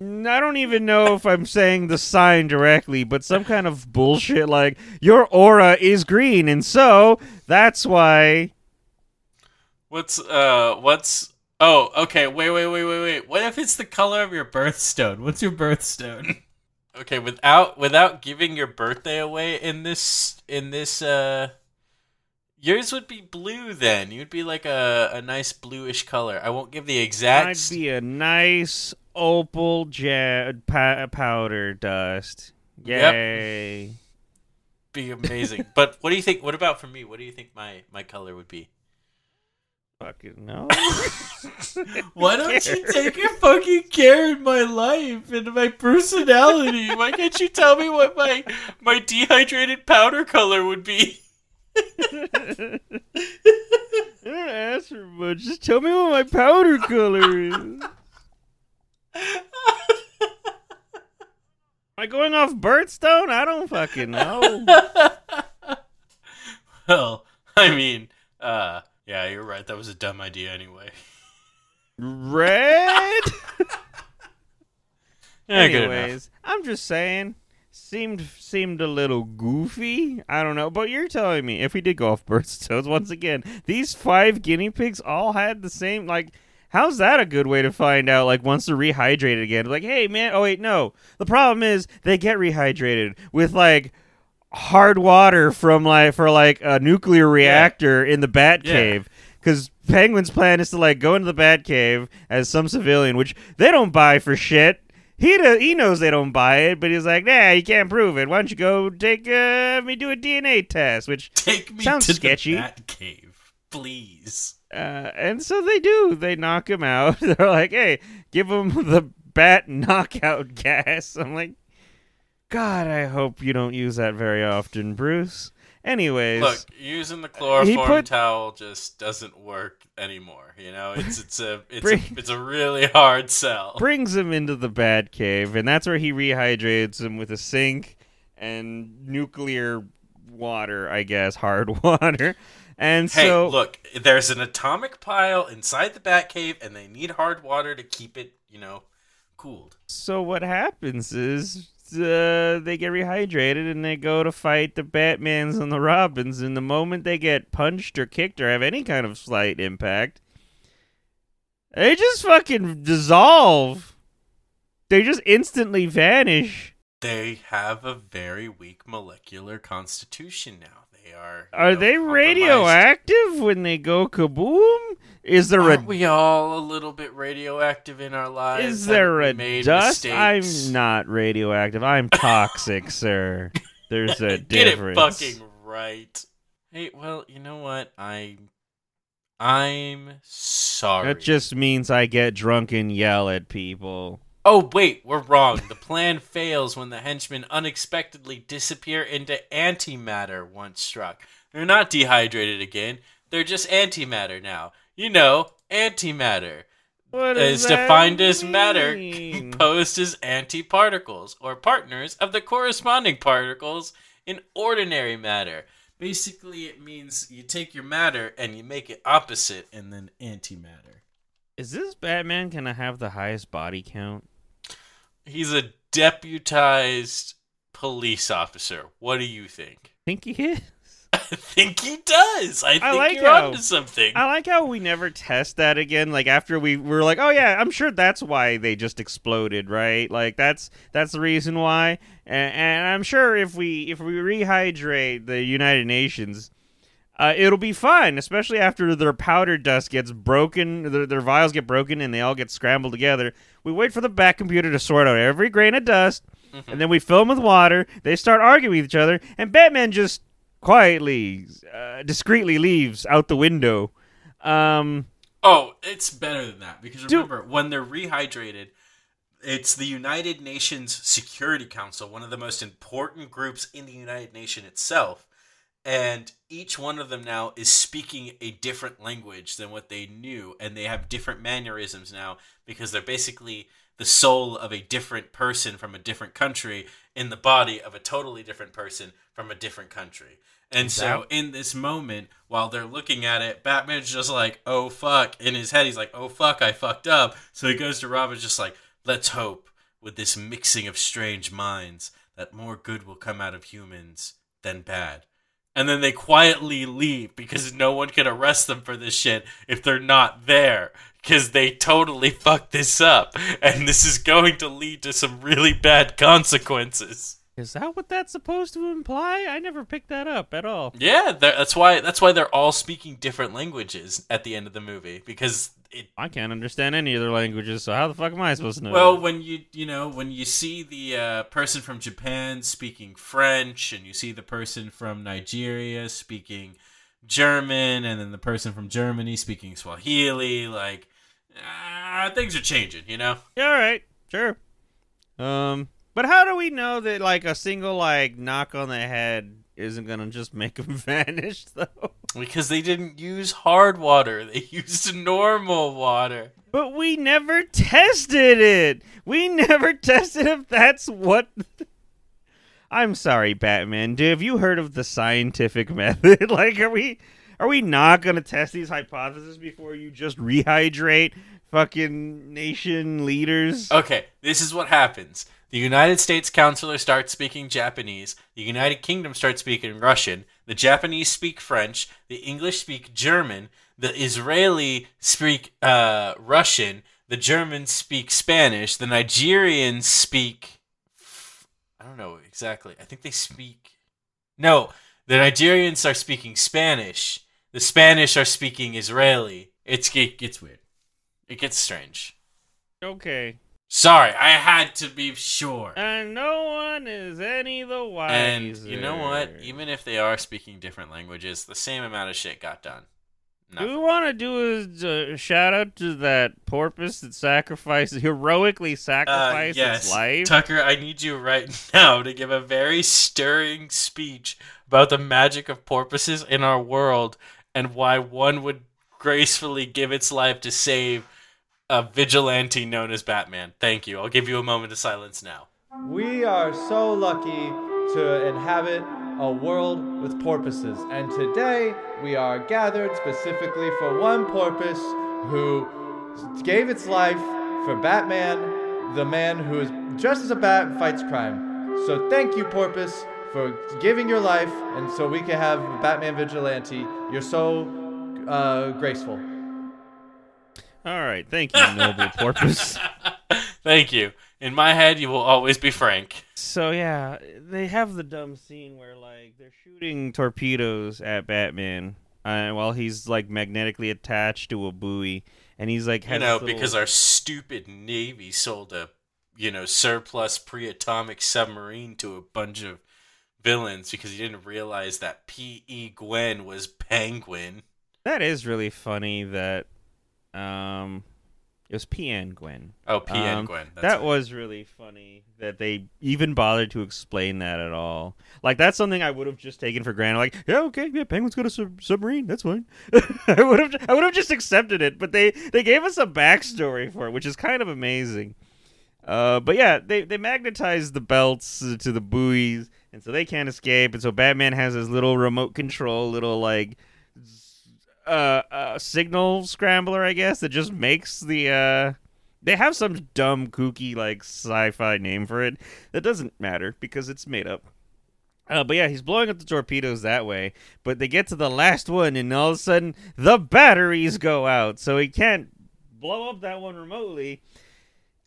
I don't even know if I'm saying the sign directly, but some kind of bullshit like your aura is green and so that's why What's uh? What's oh? Okay. Wait. Wait. Wait. Wait. Wait. What if it's the color of your birthstone? What's your birthstone? okay. Without without giving your birthday away in this in this uh. Yours would be blue then. You'd be like a, a nice bluish color. I won't give the exact. I'd be a nice opal jet pa- powder dust. Yep. Yay. be amazing. but what do you think? What about for me? What do you think my my color would be? Fucking no. Why don't you take a fucking care in my life and my personality? Why can't you tell me what my my dehydrated powder color would be? I don't ask for much. Just tell me what my powder color is. Am I going off Birthstone? I don't fucking know. well, I mean, uh, yeah, you're right. That was a dumb idea anyway. Red? Yeah. Anyways, I'm just saying. Seemed seemed a little goofy. I don't know, but you're telling me if we did go off birthstones once again, these five guinea pigs all had the same like. How's that a good way to find out? Like once they're rehydrated again, like, hey man, oh wait, no. The problem is they get rehydrated with like hard water from like for like a nuclear reactor in the Bat Yeah. Cave. Because Penguin's plan is to like go into the Bat Cave as some civilian, which they don't buy for shit. He he knows they don't buy it, but he's like, nah, you can't prove it. Why don't you go take uh, me do a DNA test? Which Take me Sounds to sketchy. the Bat Cave, please. uh, and so they do. They knock him out. They're like, hey, give him the bat knockout gas. I'm like, God, I hope you don't use that very often, Bruce. Anyways, Look, using the chloroform put- towel just doesn't work anymore. You know, it's it's a it's Bring- a, it's a really hard sell. brings him into the bat cave, and that's where he rehydrates him with a sink and nuclear water, I guess, hard water. And Hey, so, look, there's an atomic pile inside the Batcave, and they need hard water to keep it, you know, cooled. so what happens is uh, they get rehydrated and they go to fight the Batmans and the Robins. And the moment they get punched or kicked or have any kind of slight impact, they just fucking dissolve. They just instantly vanish. They have a very weak molecular constitution now. They are. Are know, they radioactive when they go kaboom? Is there Aren't a we all a little bit radioactive in our lives? is there a dust? mistakes? I'm not radioactive. I'm toxic, sir. There's a Get it difference. fucking right. Hey, well, you know what? I I'm sorry. That just means I get drunk and yell at people. Oh, wait, we're wrong. The plan fails when the henchmen unexpectedly disappear into antimatter once struck. They're not dehydrated again. They're just antimatter now. You know, antimatter. What is defined as matter composed as antiparticles or partners of the corresponding particles in ordinary matter. Basically, it means you take your matter and you make it opposite and then antimatter. Is this Batman gonna have the highest body count? He's a deputized police officer. What do you think? think he is. I think he does. I think like you're how- onto something. I like how we never test that again. Like after we were like, oh yeah, I'm sure that's why they just exploded, right? Like that's that's the reason why. And, and I'm sure if we if we rehydrate the United Nations, uh, it'll be fine. Especially after their powder dust gets broken, their, their vials get broken, and they all get scrambled together. We wait for the back computer to sort out every grain of dust, and then we fill them with water. They start arguing with each other, and Batman just quietly, uh, discreetly leaves out the window. Um, Oh, it's better than that because remember when they're rehydrated, it's the United Nations Security Council, one of the most important groups in the United Nation itself, and each one of them now is speaking a different language than what they knew, and they have different mannerisms now because they're basically the soul of a different person from a different country in the body of a totally different person from a different country. And so in this moment, while they're looking at it, Batman's just like, oh fuck. In his head, he's like, oh fuck, I fucked up. So he goes to Robin, just like, let's hope with this mixing of strange minds that more good will come out of humans than bad. And then they quietly leave because no one can arrest them for this shit if they're not there. Because they totally fucked this up. And this is going to lead to some really bad consequences. Is that what that's supposed to imply? I never picked that up at all. Yeah, that's why that's why they're all speaking different languages at the end of the movie because it. I can't understand any other languages, so how the fuck am I supposed to know? Well, when you you know when you see the uh, person from Japan speaking French and you see the person from Nigeria speaking German and then the person from Germany speaking Swahili, like uh, things are changing, you know. yeah, all right, sure. Um, but how do we know that like a single like knock on the head isn't gonna just make them vanish though? Because they didn't use hard water, they used normal water. But we never tested it. We never tested if that's what. I'm sorry, Batman. Dude, have you heard of the scientific method? like, are we are we not gonna test these hypotheses before you just rehydrate fucking nation leaders? Okay, this is what happens. The United States counselor starts speaking Japanese. The United Kingdom starts speaking Russian. The Japanese speak French. The English speak German. The Israeli speak uh, Russian. The Germans speak Spanish. The Nigerians speak. I don't know exactly. I think they speak. No, the Nigerians are speaking Spanish. The Spanish are speaking Israeli. It's it gets weird. It gets strange. Okay. Sorry, I had to be sure. And no one is any the wiser. And you know what? Even if they are speaking different languages, the same amount of shit got done. Do we want to do a uh, shout out to that porpoise that sacrificed, heroically Uh, sacrificed yes, its life? Tucker, I need you right now to give a very stirring speech about the magic of porpoises in our world and why one would gracefully give its life to save a vigilante known as Batman. Thank you. I'll give you a moment of silence now. We are so lucky to inhabit a world with porpoises, and today we are gathered specifically for one porpoise who gave its life for Batman, the man who is dressed as a bat and fights crime. So thank you, porpoise, for giving your life, and so we can have Batman Vigilante. You're so uh, graceful. All right, thank you, noble porpoise. Thank you. In my head, you will always be Frank. So yeah, they have the dumb scene where like they're shooting torpedoes at Batman, uh, while he's like magnetically attached to a buoy, and he's like, You has know, little- because our stupid Navy sold a, you know, surplus pre atomic submarine to a bunch of villains because he didn't realize that P.N. Guin was Penguin. That is really funny that um it was PN Guin. Oh, P.N. Um, Guin. That's that right. was really funny that they even bothered to explain that at all. Like that's something I would have just taken for granted. Like, yeah, okay, yeah, Penguin's got a sub- submarine. That's fine. I would have, I would have just accepted it. But they they gave us a backstory for it, which is kind of amazing. Uh, but yeah, they they magnetized the belts to the buoys, and so they can't escape. And so Batman has his little remote control, little like uh, uh signal scrambler, I guess, that just makes the uh they have some dumb kooky like sci-fi name for it that doesn't matter because it's made up. Uh, but yeah, he's blowing up the torpedoes that way. But they get to the last one, and all of a sudden the batteries go out, so he can't blow up that one remotely.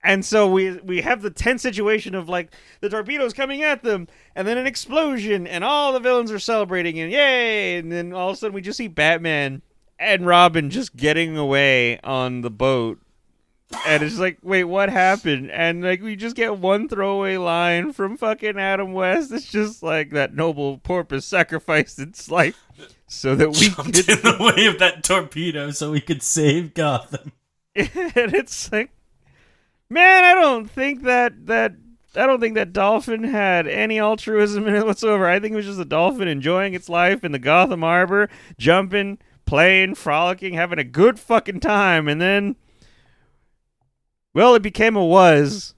And so we we have the tense situation of like the torpedoes coming at them, and then an explosion, and all the villains are celebrating, and yay! And then all of a sudden we just see Batman and Robin just getting away on the boat, and it's like, wait, what happened? And like we just get one throwaway line from fucking Adam West. It's just like that noble porpoise sacrificed its life so that we Jumped could in the way of that torpedo so we could save Gotham. and it's like, man, I don't think that that I don't think that dolphin had any altruism in it whatsoever. I think it was just a dolphin enjoying its life in the Gotham Harbor, jumping, playing, frolicking, having a good fucking time, and then, well, it became a was,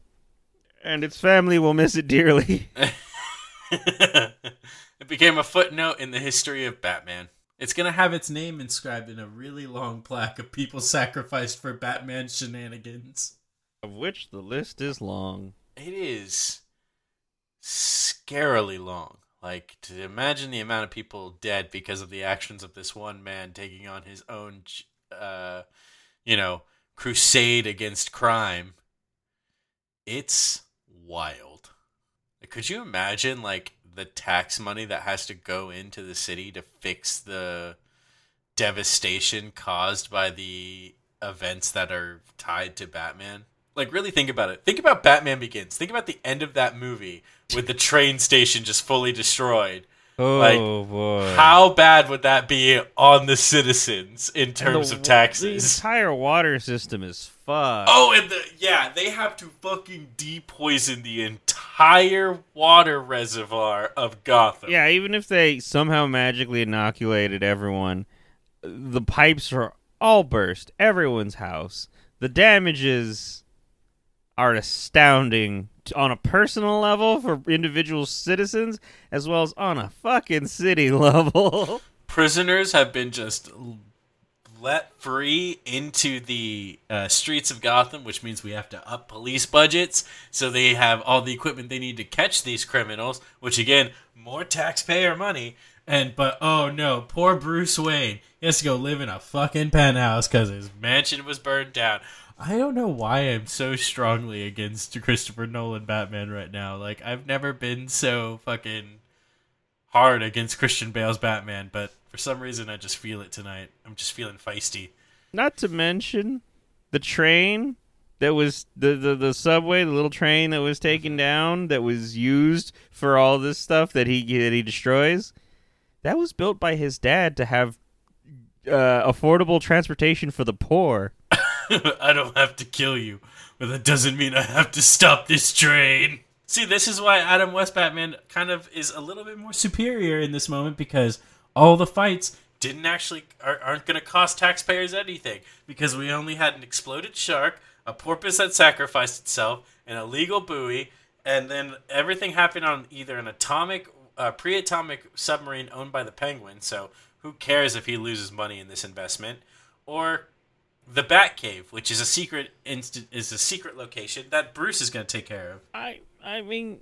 and its family will miss it dearly. it became a footnote in the history of Batman. It's gonna have its name inscribed in a really long plaque of people sacrificed for Batman shenanigans. Of which the list is long. It is scarily long. Like to imagine the amount of people dead because of the actions of this one man taking on his own, uh, you know, crusade against crime. It's wild. Could you imagine like the tax money that has to go into the city to fix the devastation caused by the events that are tied to Batman? Like really think about it. Think about Batman Begins. Think about the end of that movie with the train station just fully destroyed. Oh Like, boy! How bad would that be on the citizens in terms the of taxes? The entire water system is fucked. Oh, and the yeah, they have to fucking depoison the entire water reservoir of Gotham. Yeah, even if they somehow magically inoculated everyone, the pipes are all burst. Everyone's house. The damages are astounding on a personal level for individual citizens as well as on a fucking city level. prisoners have been just let free into the uh, streets of Gotham, which means we have to up police budgets so they have all the equipment they need to catch these criminals. Which again, more taxpayer money. And but oh no, poor Bruce Wayne. He has to go live in a fucking penthouse because his mansion was burned down. I don't know why I'm so strongly against Christopher Nolan Batman right now. Like I've never been so fucking hard against Christian Bale's Batman, but for some reason I just feel it tonight. I'm just feeling feisty. Not to mention the train that was the, the the subway, the little train that was taken down that was used for all this stuff that he that he destroys. That was built by his dad to have uh, affordable transportation for the poor. I don't have to kill you, but that doesn't mean I have to stop this train. See, this is why Adam West Batman kind of is a little bit more superior in this moment because all the fights didn't actually are, aren't going to cost taxpayers anything because we only had an exploded shark, a porpoise that sacrificed itself, an illegal buoy, and then everything happened on either an atomic, uh, pre-atomic submarine owned by the Penguin. So who cares if he loses money in this investment, or the Batcave, which is a secret inst- is a secret location that Bruce is going to take care of. I I mean,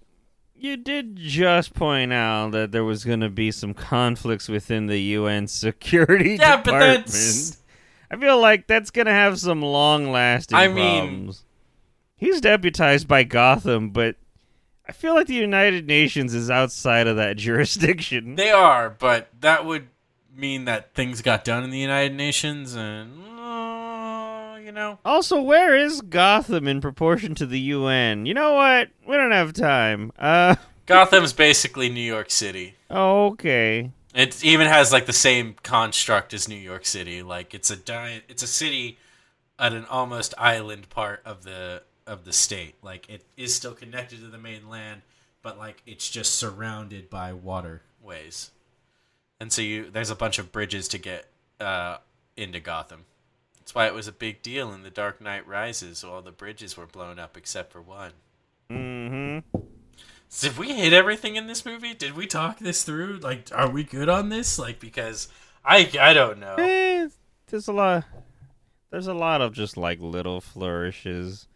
you did just point out that there was going to be some conflicts within the UN security Yeah, but that's- I feel like that's going to have some long-lasting I mean- problems. He's deputized by Gotham, but I feel like the United Nations is outside of that jurisdiction. They are, but that would mean that things got done in the United Nations, and you know, Also, where is Gotham in proportion to the UN? You know what? We don't have time. Uh, Gotham's basically New York City. Okay. It even has like the same construct as New York City. Like it's a giant, it's a city at an almost island part of the of the state. Like it is still connected to the mainland, but like it's just surrounded by waterways. And so you there's a bunch of bridges to get uh, into Gotham. That's why it was a big deal in The Dark Knight Rises. All the bridges were blown up except for one. Mm-hmm. So did we hit everything in this movie? Did we talk this through? Like, are we good on this? Like, because I I don't know. Eh, there's a lot. There's a lot of just like little flourishes.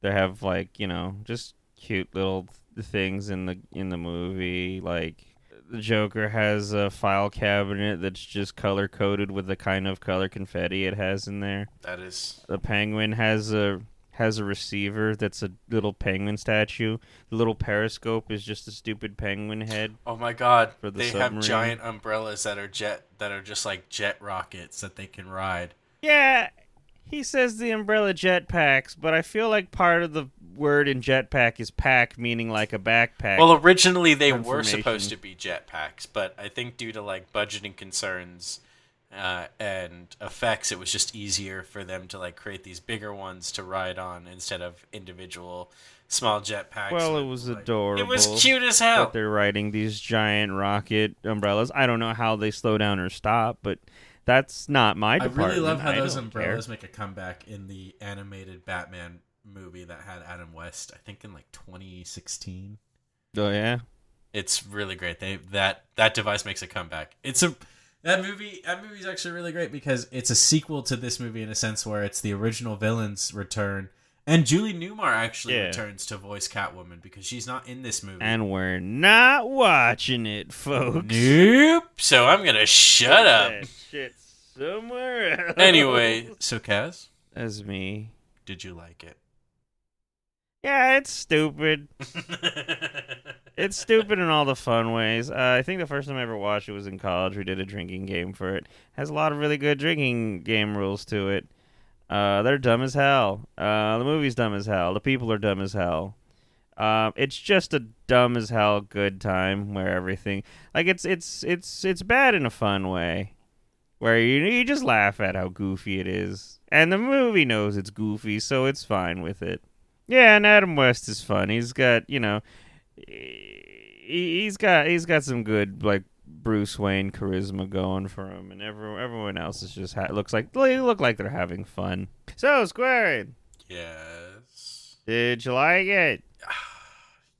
They have like you know just cute little th- things in the in the movie. Like the Joker has a file cabinet that's just color coded with the kind of color confetti it has in there. That is The Penguin has a has a receiver that's a little penguin statue. The little periscope is just a stupid penguin head. Oh my god. For the they submarine. have giant umbrellas that are jet that are just like jet rockets that they can ride. Yeah, he says the umbrella jetpacks, but I feel like part of the word in jetpack is pack, meaning like a backpack. Well, originally they were supposed to be jetpacks, but I think due to like budgeting concerns uh, and effects, it was just easier for them to like create these bigger ones to ride on instead of individual small jetpacks. Well, it was like- adorable. It was cute as hell. that they're riding these giant rocket umbrellas. I don't know how they slow down or stop, but that's not my I really love how I those umbrellas care. make a comeback in the animated Batman movie that had Adam West. I think in like 2016. Oh yeah, It's really great. They that that device makes a comeback. It's a that movie. That movie's actually really great because it's a sequel to this movie in a sense where it's the original villain's return, and Julie Newmar actually Yeah. returns to voice Catwoman because she's not in this movie. and we're not watching it, folks. nope. So I'm gonna shut up. Shit somewhere else. Anyway, so Kaz, that's me. did you like it? Yeah, it's stupid. It's stupid in all the fun ways. Uh, I think the first time I ever watched it was in college. We did a drinking game for it. Has a lot of really good drinking game rules to it. Uh, they're dumb as hell. Uh, the movie's dumb as hell. The people are dumb as hell. Um, it's just a dumb as hell good time where everything like it's it's it's it's bad in a fun way, where you you just laugh at how goofy it is, and the movie knows it's goofy, so it's fine with it. Yeah, and Adam West is fun. He's got you know he, he's got he's got some good like Bruce Wayne charisma going for him, and everyone everyone else is just ha- looks like they look like they're having fun. So Square, yes. did you like it?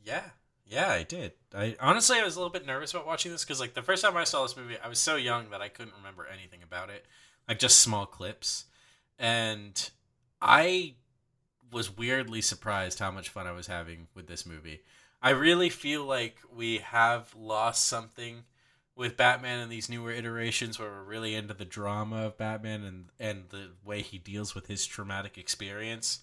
Yeah, yeah, I did. I honestly, I was a little bit nervous about watching this because, like, the first time I saw this movie, I was so young that I couldn't remember anything about it, like just small clips, and I was weirdly surprised how much fun I was having with this movie. I really feel like we have lost something with Batman in these newer iterations where we're really into the drama of Batman and and the way he deals with his traumatic experience.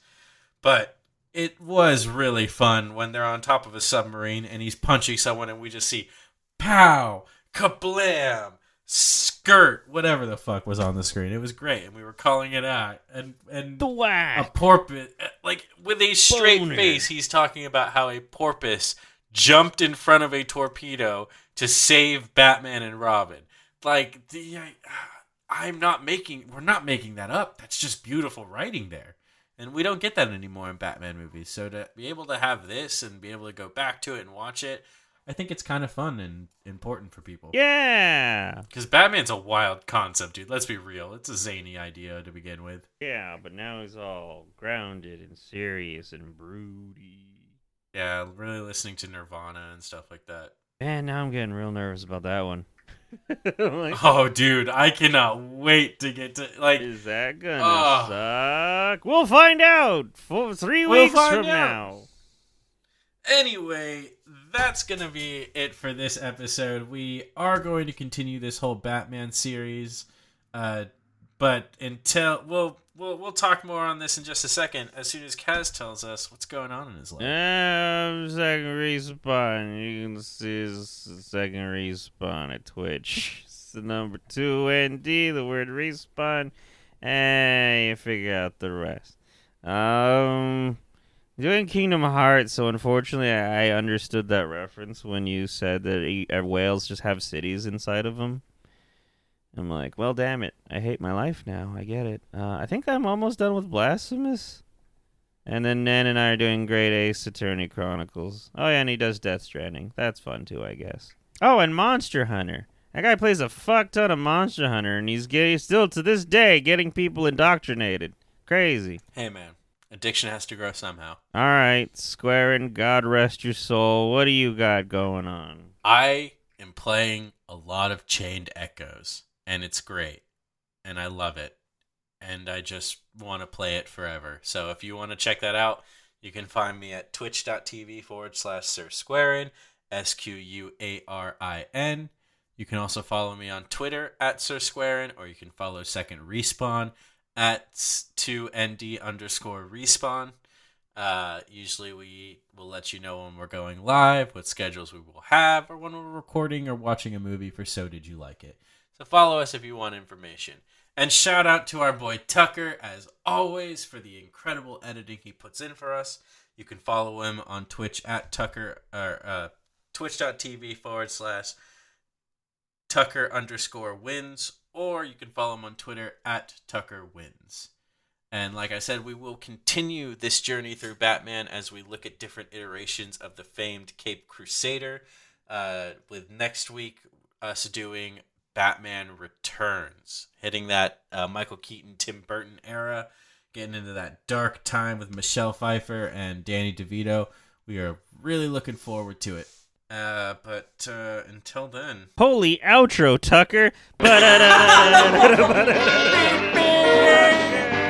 But it was really fun when they're on top of a submarine and he's punching someone and we just see pow, kablam, skirt, whatever the fuck was on the screen. It was great and we were calling it out and and The a whack. porpoise like with a straight Boner. face he's talking about how a porpoise jumped in front of a torpedo to save batman and robin. Like the I, i'm not making we're not making that up. That's just beautiful writing there. And we don't get that anymore in batman movies. So to be able to have this and be able to go back to it and watch it i think it's kind of fun and important for people. Yeah, because batman's a wild concept dude. Let's be real. It's a zany idea to begin with. Yeah, but now he's all grounded and serious and broody. Yeah, really listening to Nirvana and stuff like that. Man, now I'm getting real nervous about that one. like, Oh, dude, I cannot wait to get to like. is that gonna Oh. suck? We'll find out for three We'll weeks from out. now. Anyway, that's gonna be it for this episode. We are going to continue this whole Batman series, uh, but until we'll we'll we'll talk more on this in just a second. As soon as Kaz tells us what's going on in his life. Um, second respawn. You can see second respawn at Twitch. It's the number two ND, the word respawn, and you figure out the rest. Um, Doing Kingdom Hearts, so unfortunately, I understood that reference when you said that uh, whales just have cities inside of them. I'm like, well, damn it, I hate my life now. I get it. Uh, I think I'm almost done with Blasphemous. And then Nan and I are doing Great Ace Attorney Chronicles. Oh yeah, and he does Death Stranding. That's fun too, I guess. Oh, and Monster Hunter. That guy plays a fuck ton of Monster Hunter, and he's getting still to this day getting people indoctrinated. Crazy. Hey, man. Addiction has to grow somehow. All right, Square and God rest your soul. What do you got going on? I am playing a lot of Chained Echoes, and it's great. And I love it. And I just want to play it forever. So if you want to check that out, you can find me at twitch.tv forward slash Sir Squarin, S Q U A R I N. You can also follow me on Twitter at Sir Squarin, or you can follow Second Respawn at 2ND underscore respawn. Uh, usually we will let you know when we're going live, what schedules we will have, or when we're recording or watching a movie for So Did You Like It. So follow us if you want information. And shout out to our boy Tucker, as always, for the incredible editing he puts in for us. You can follow him on Twitch at Tucker, or uh, twitch.tv forward slash Tucker underscore wins, or you can follow him on Twitter at Tucker wins. And like I said, we will continue this journey through Batman as we look at different iterations of the famed Cape Crusader. Uh, with next week us doing Batman Returns, hitting that uh, Michael Keaton, Tim Burton era, getting into that dark time with Michelle Pfeiffer and Danny DeVito. We are really looking forward to it. Uh, but uh, until then. Holy outro, Tucker.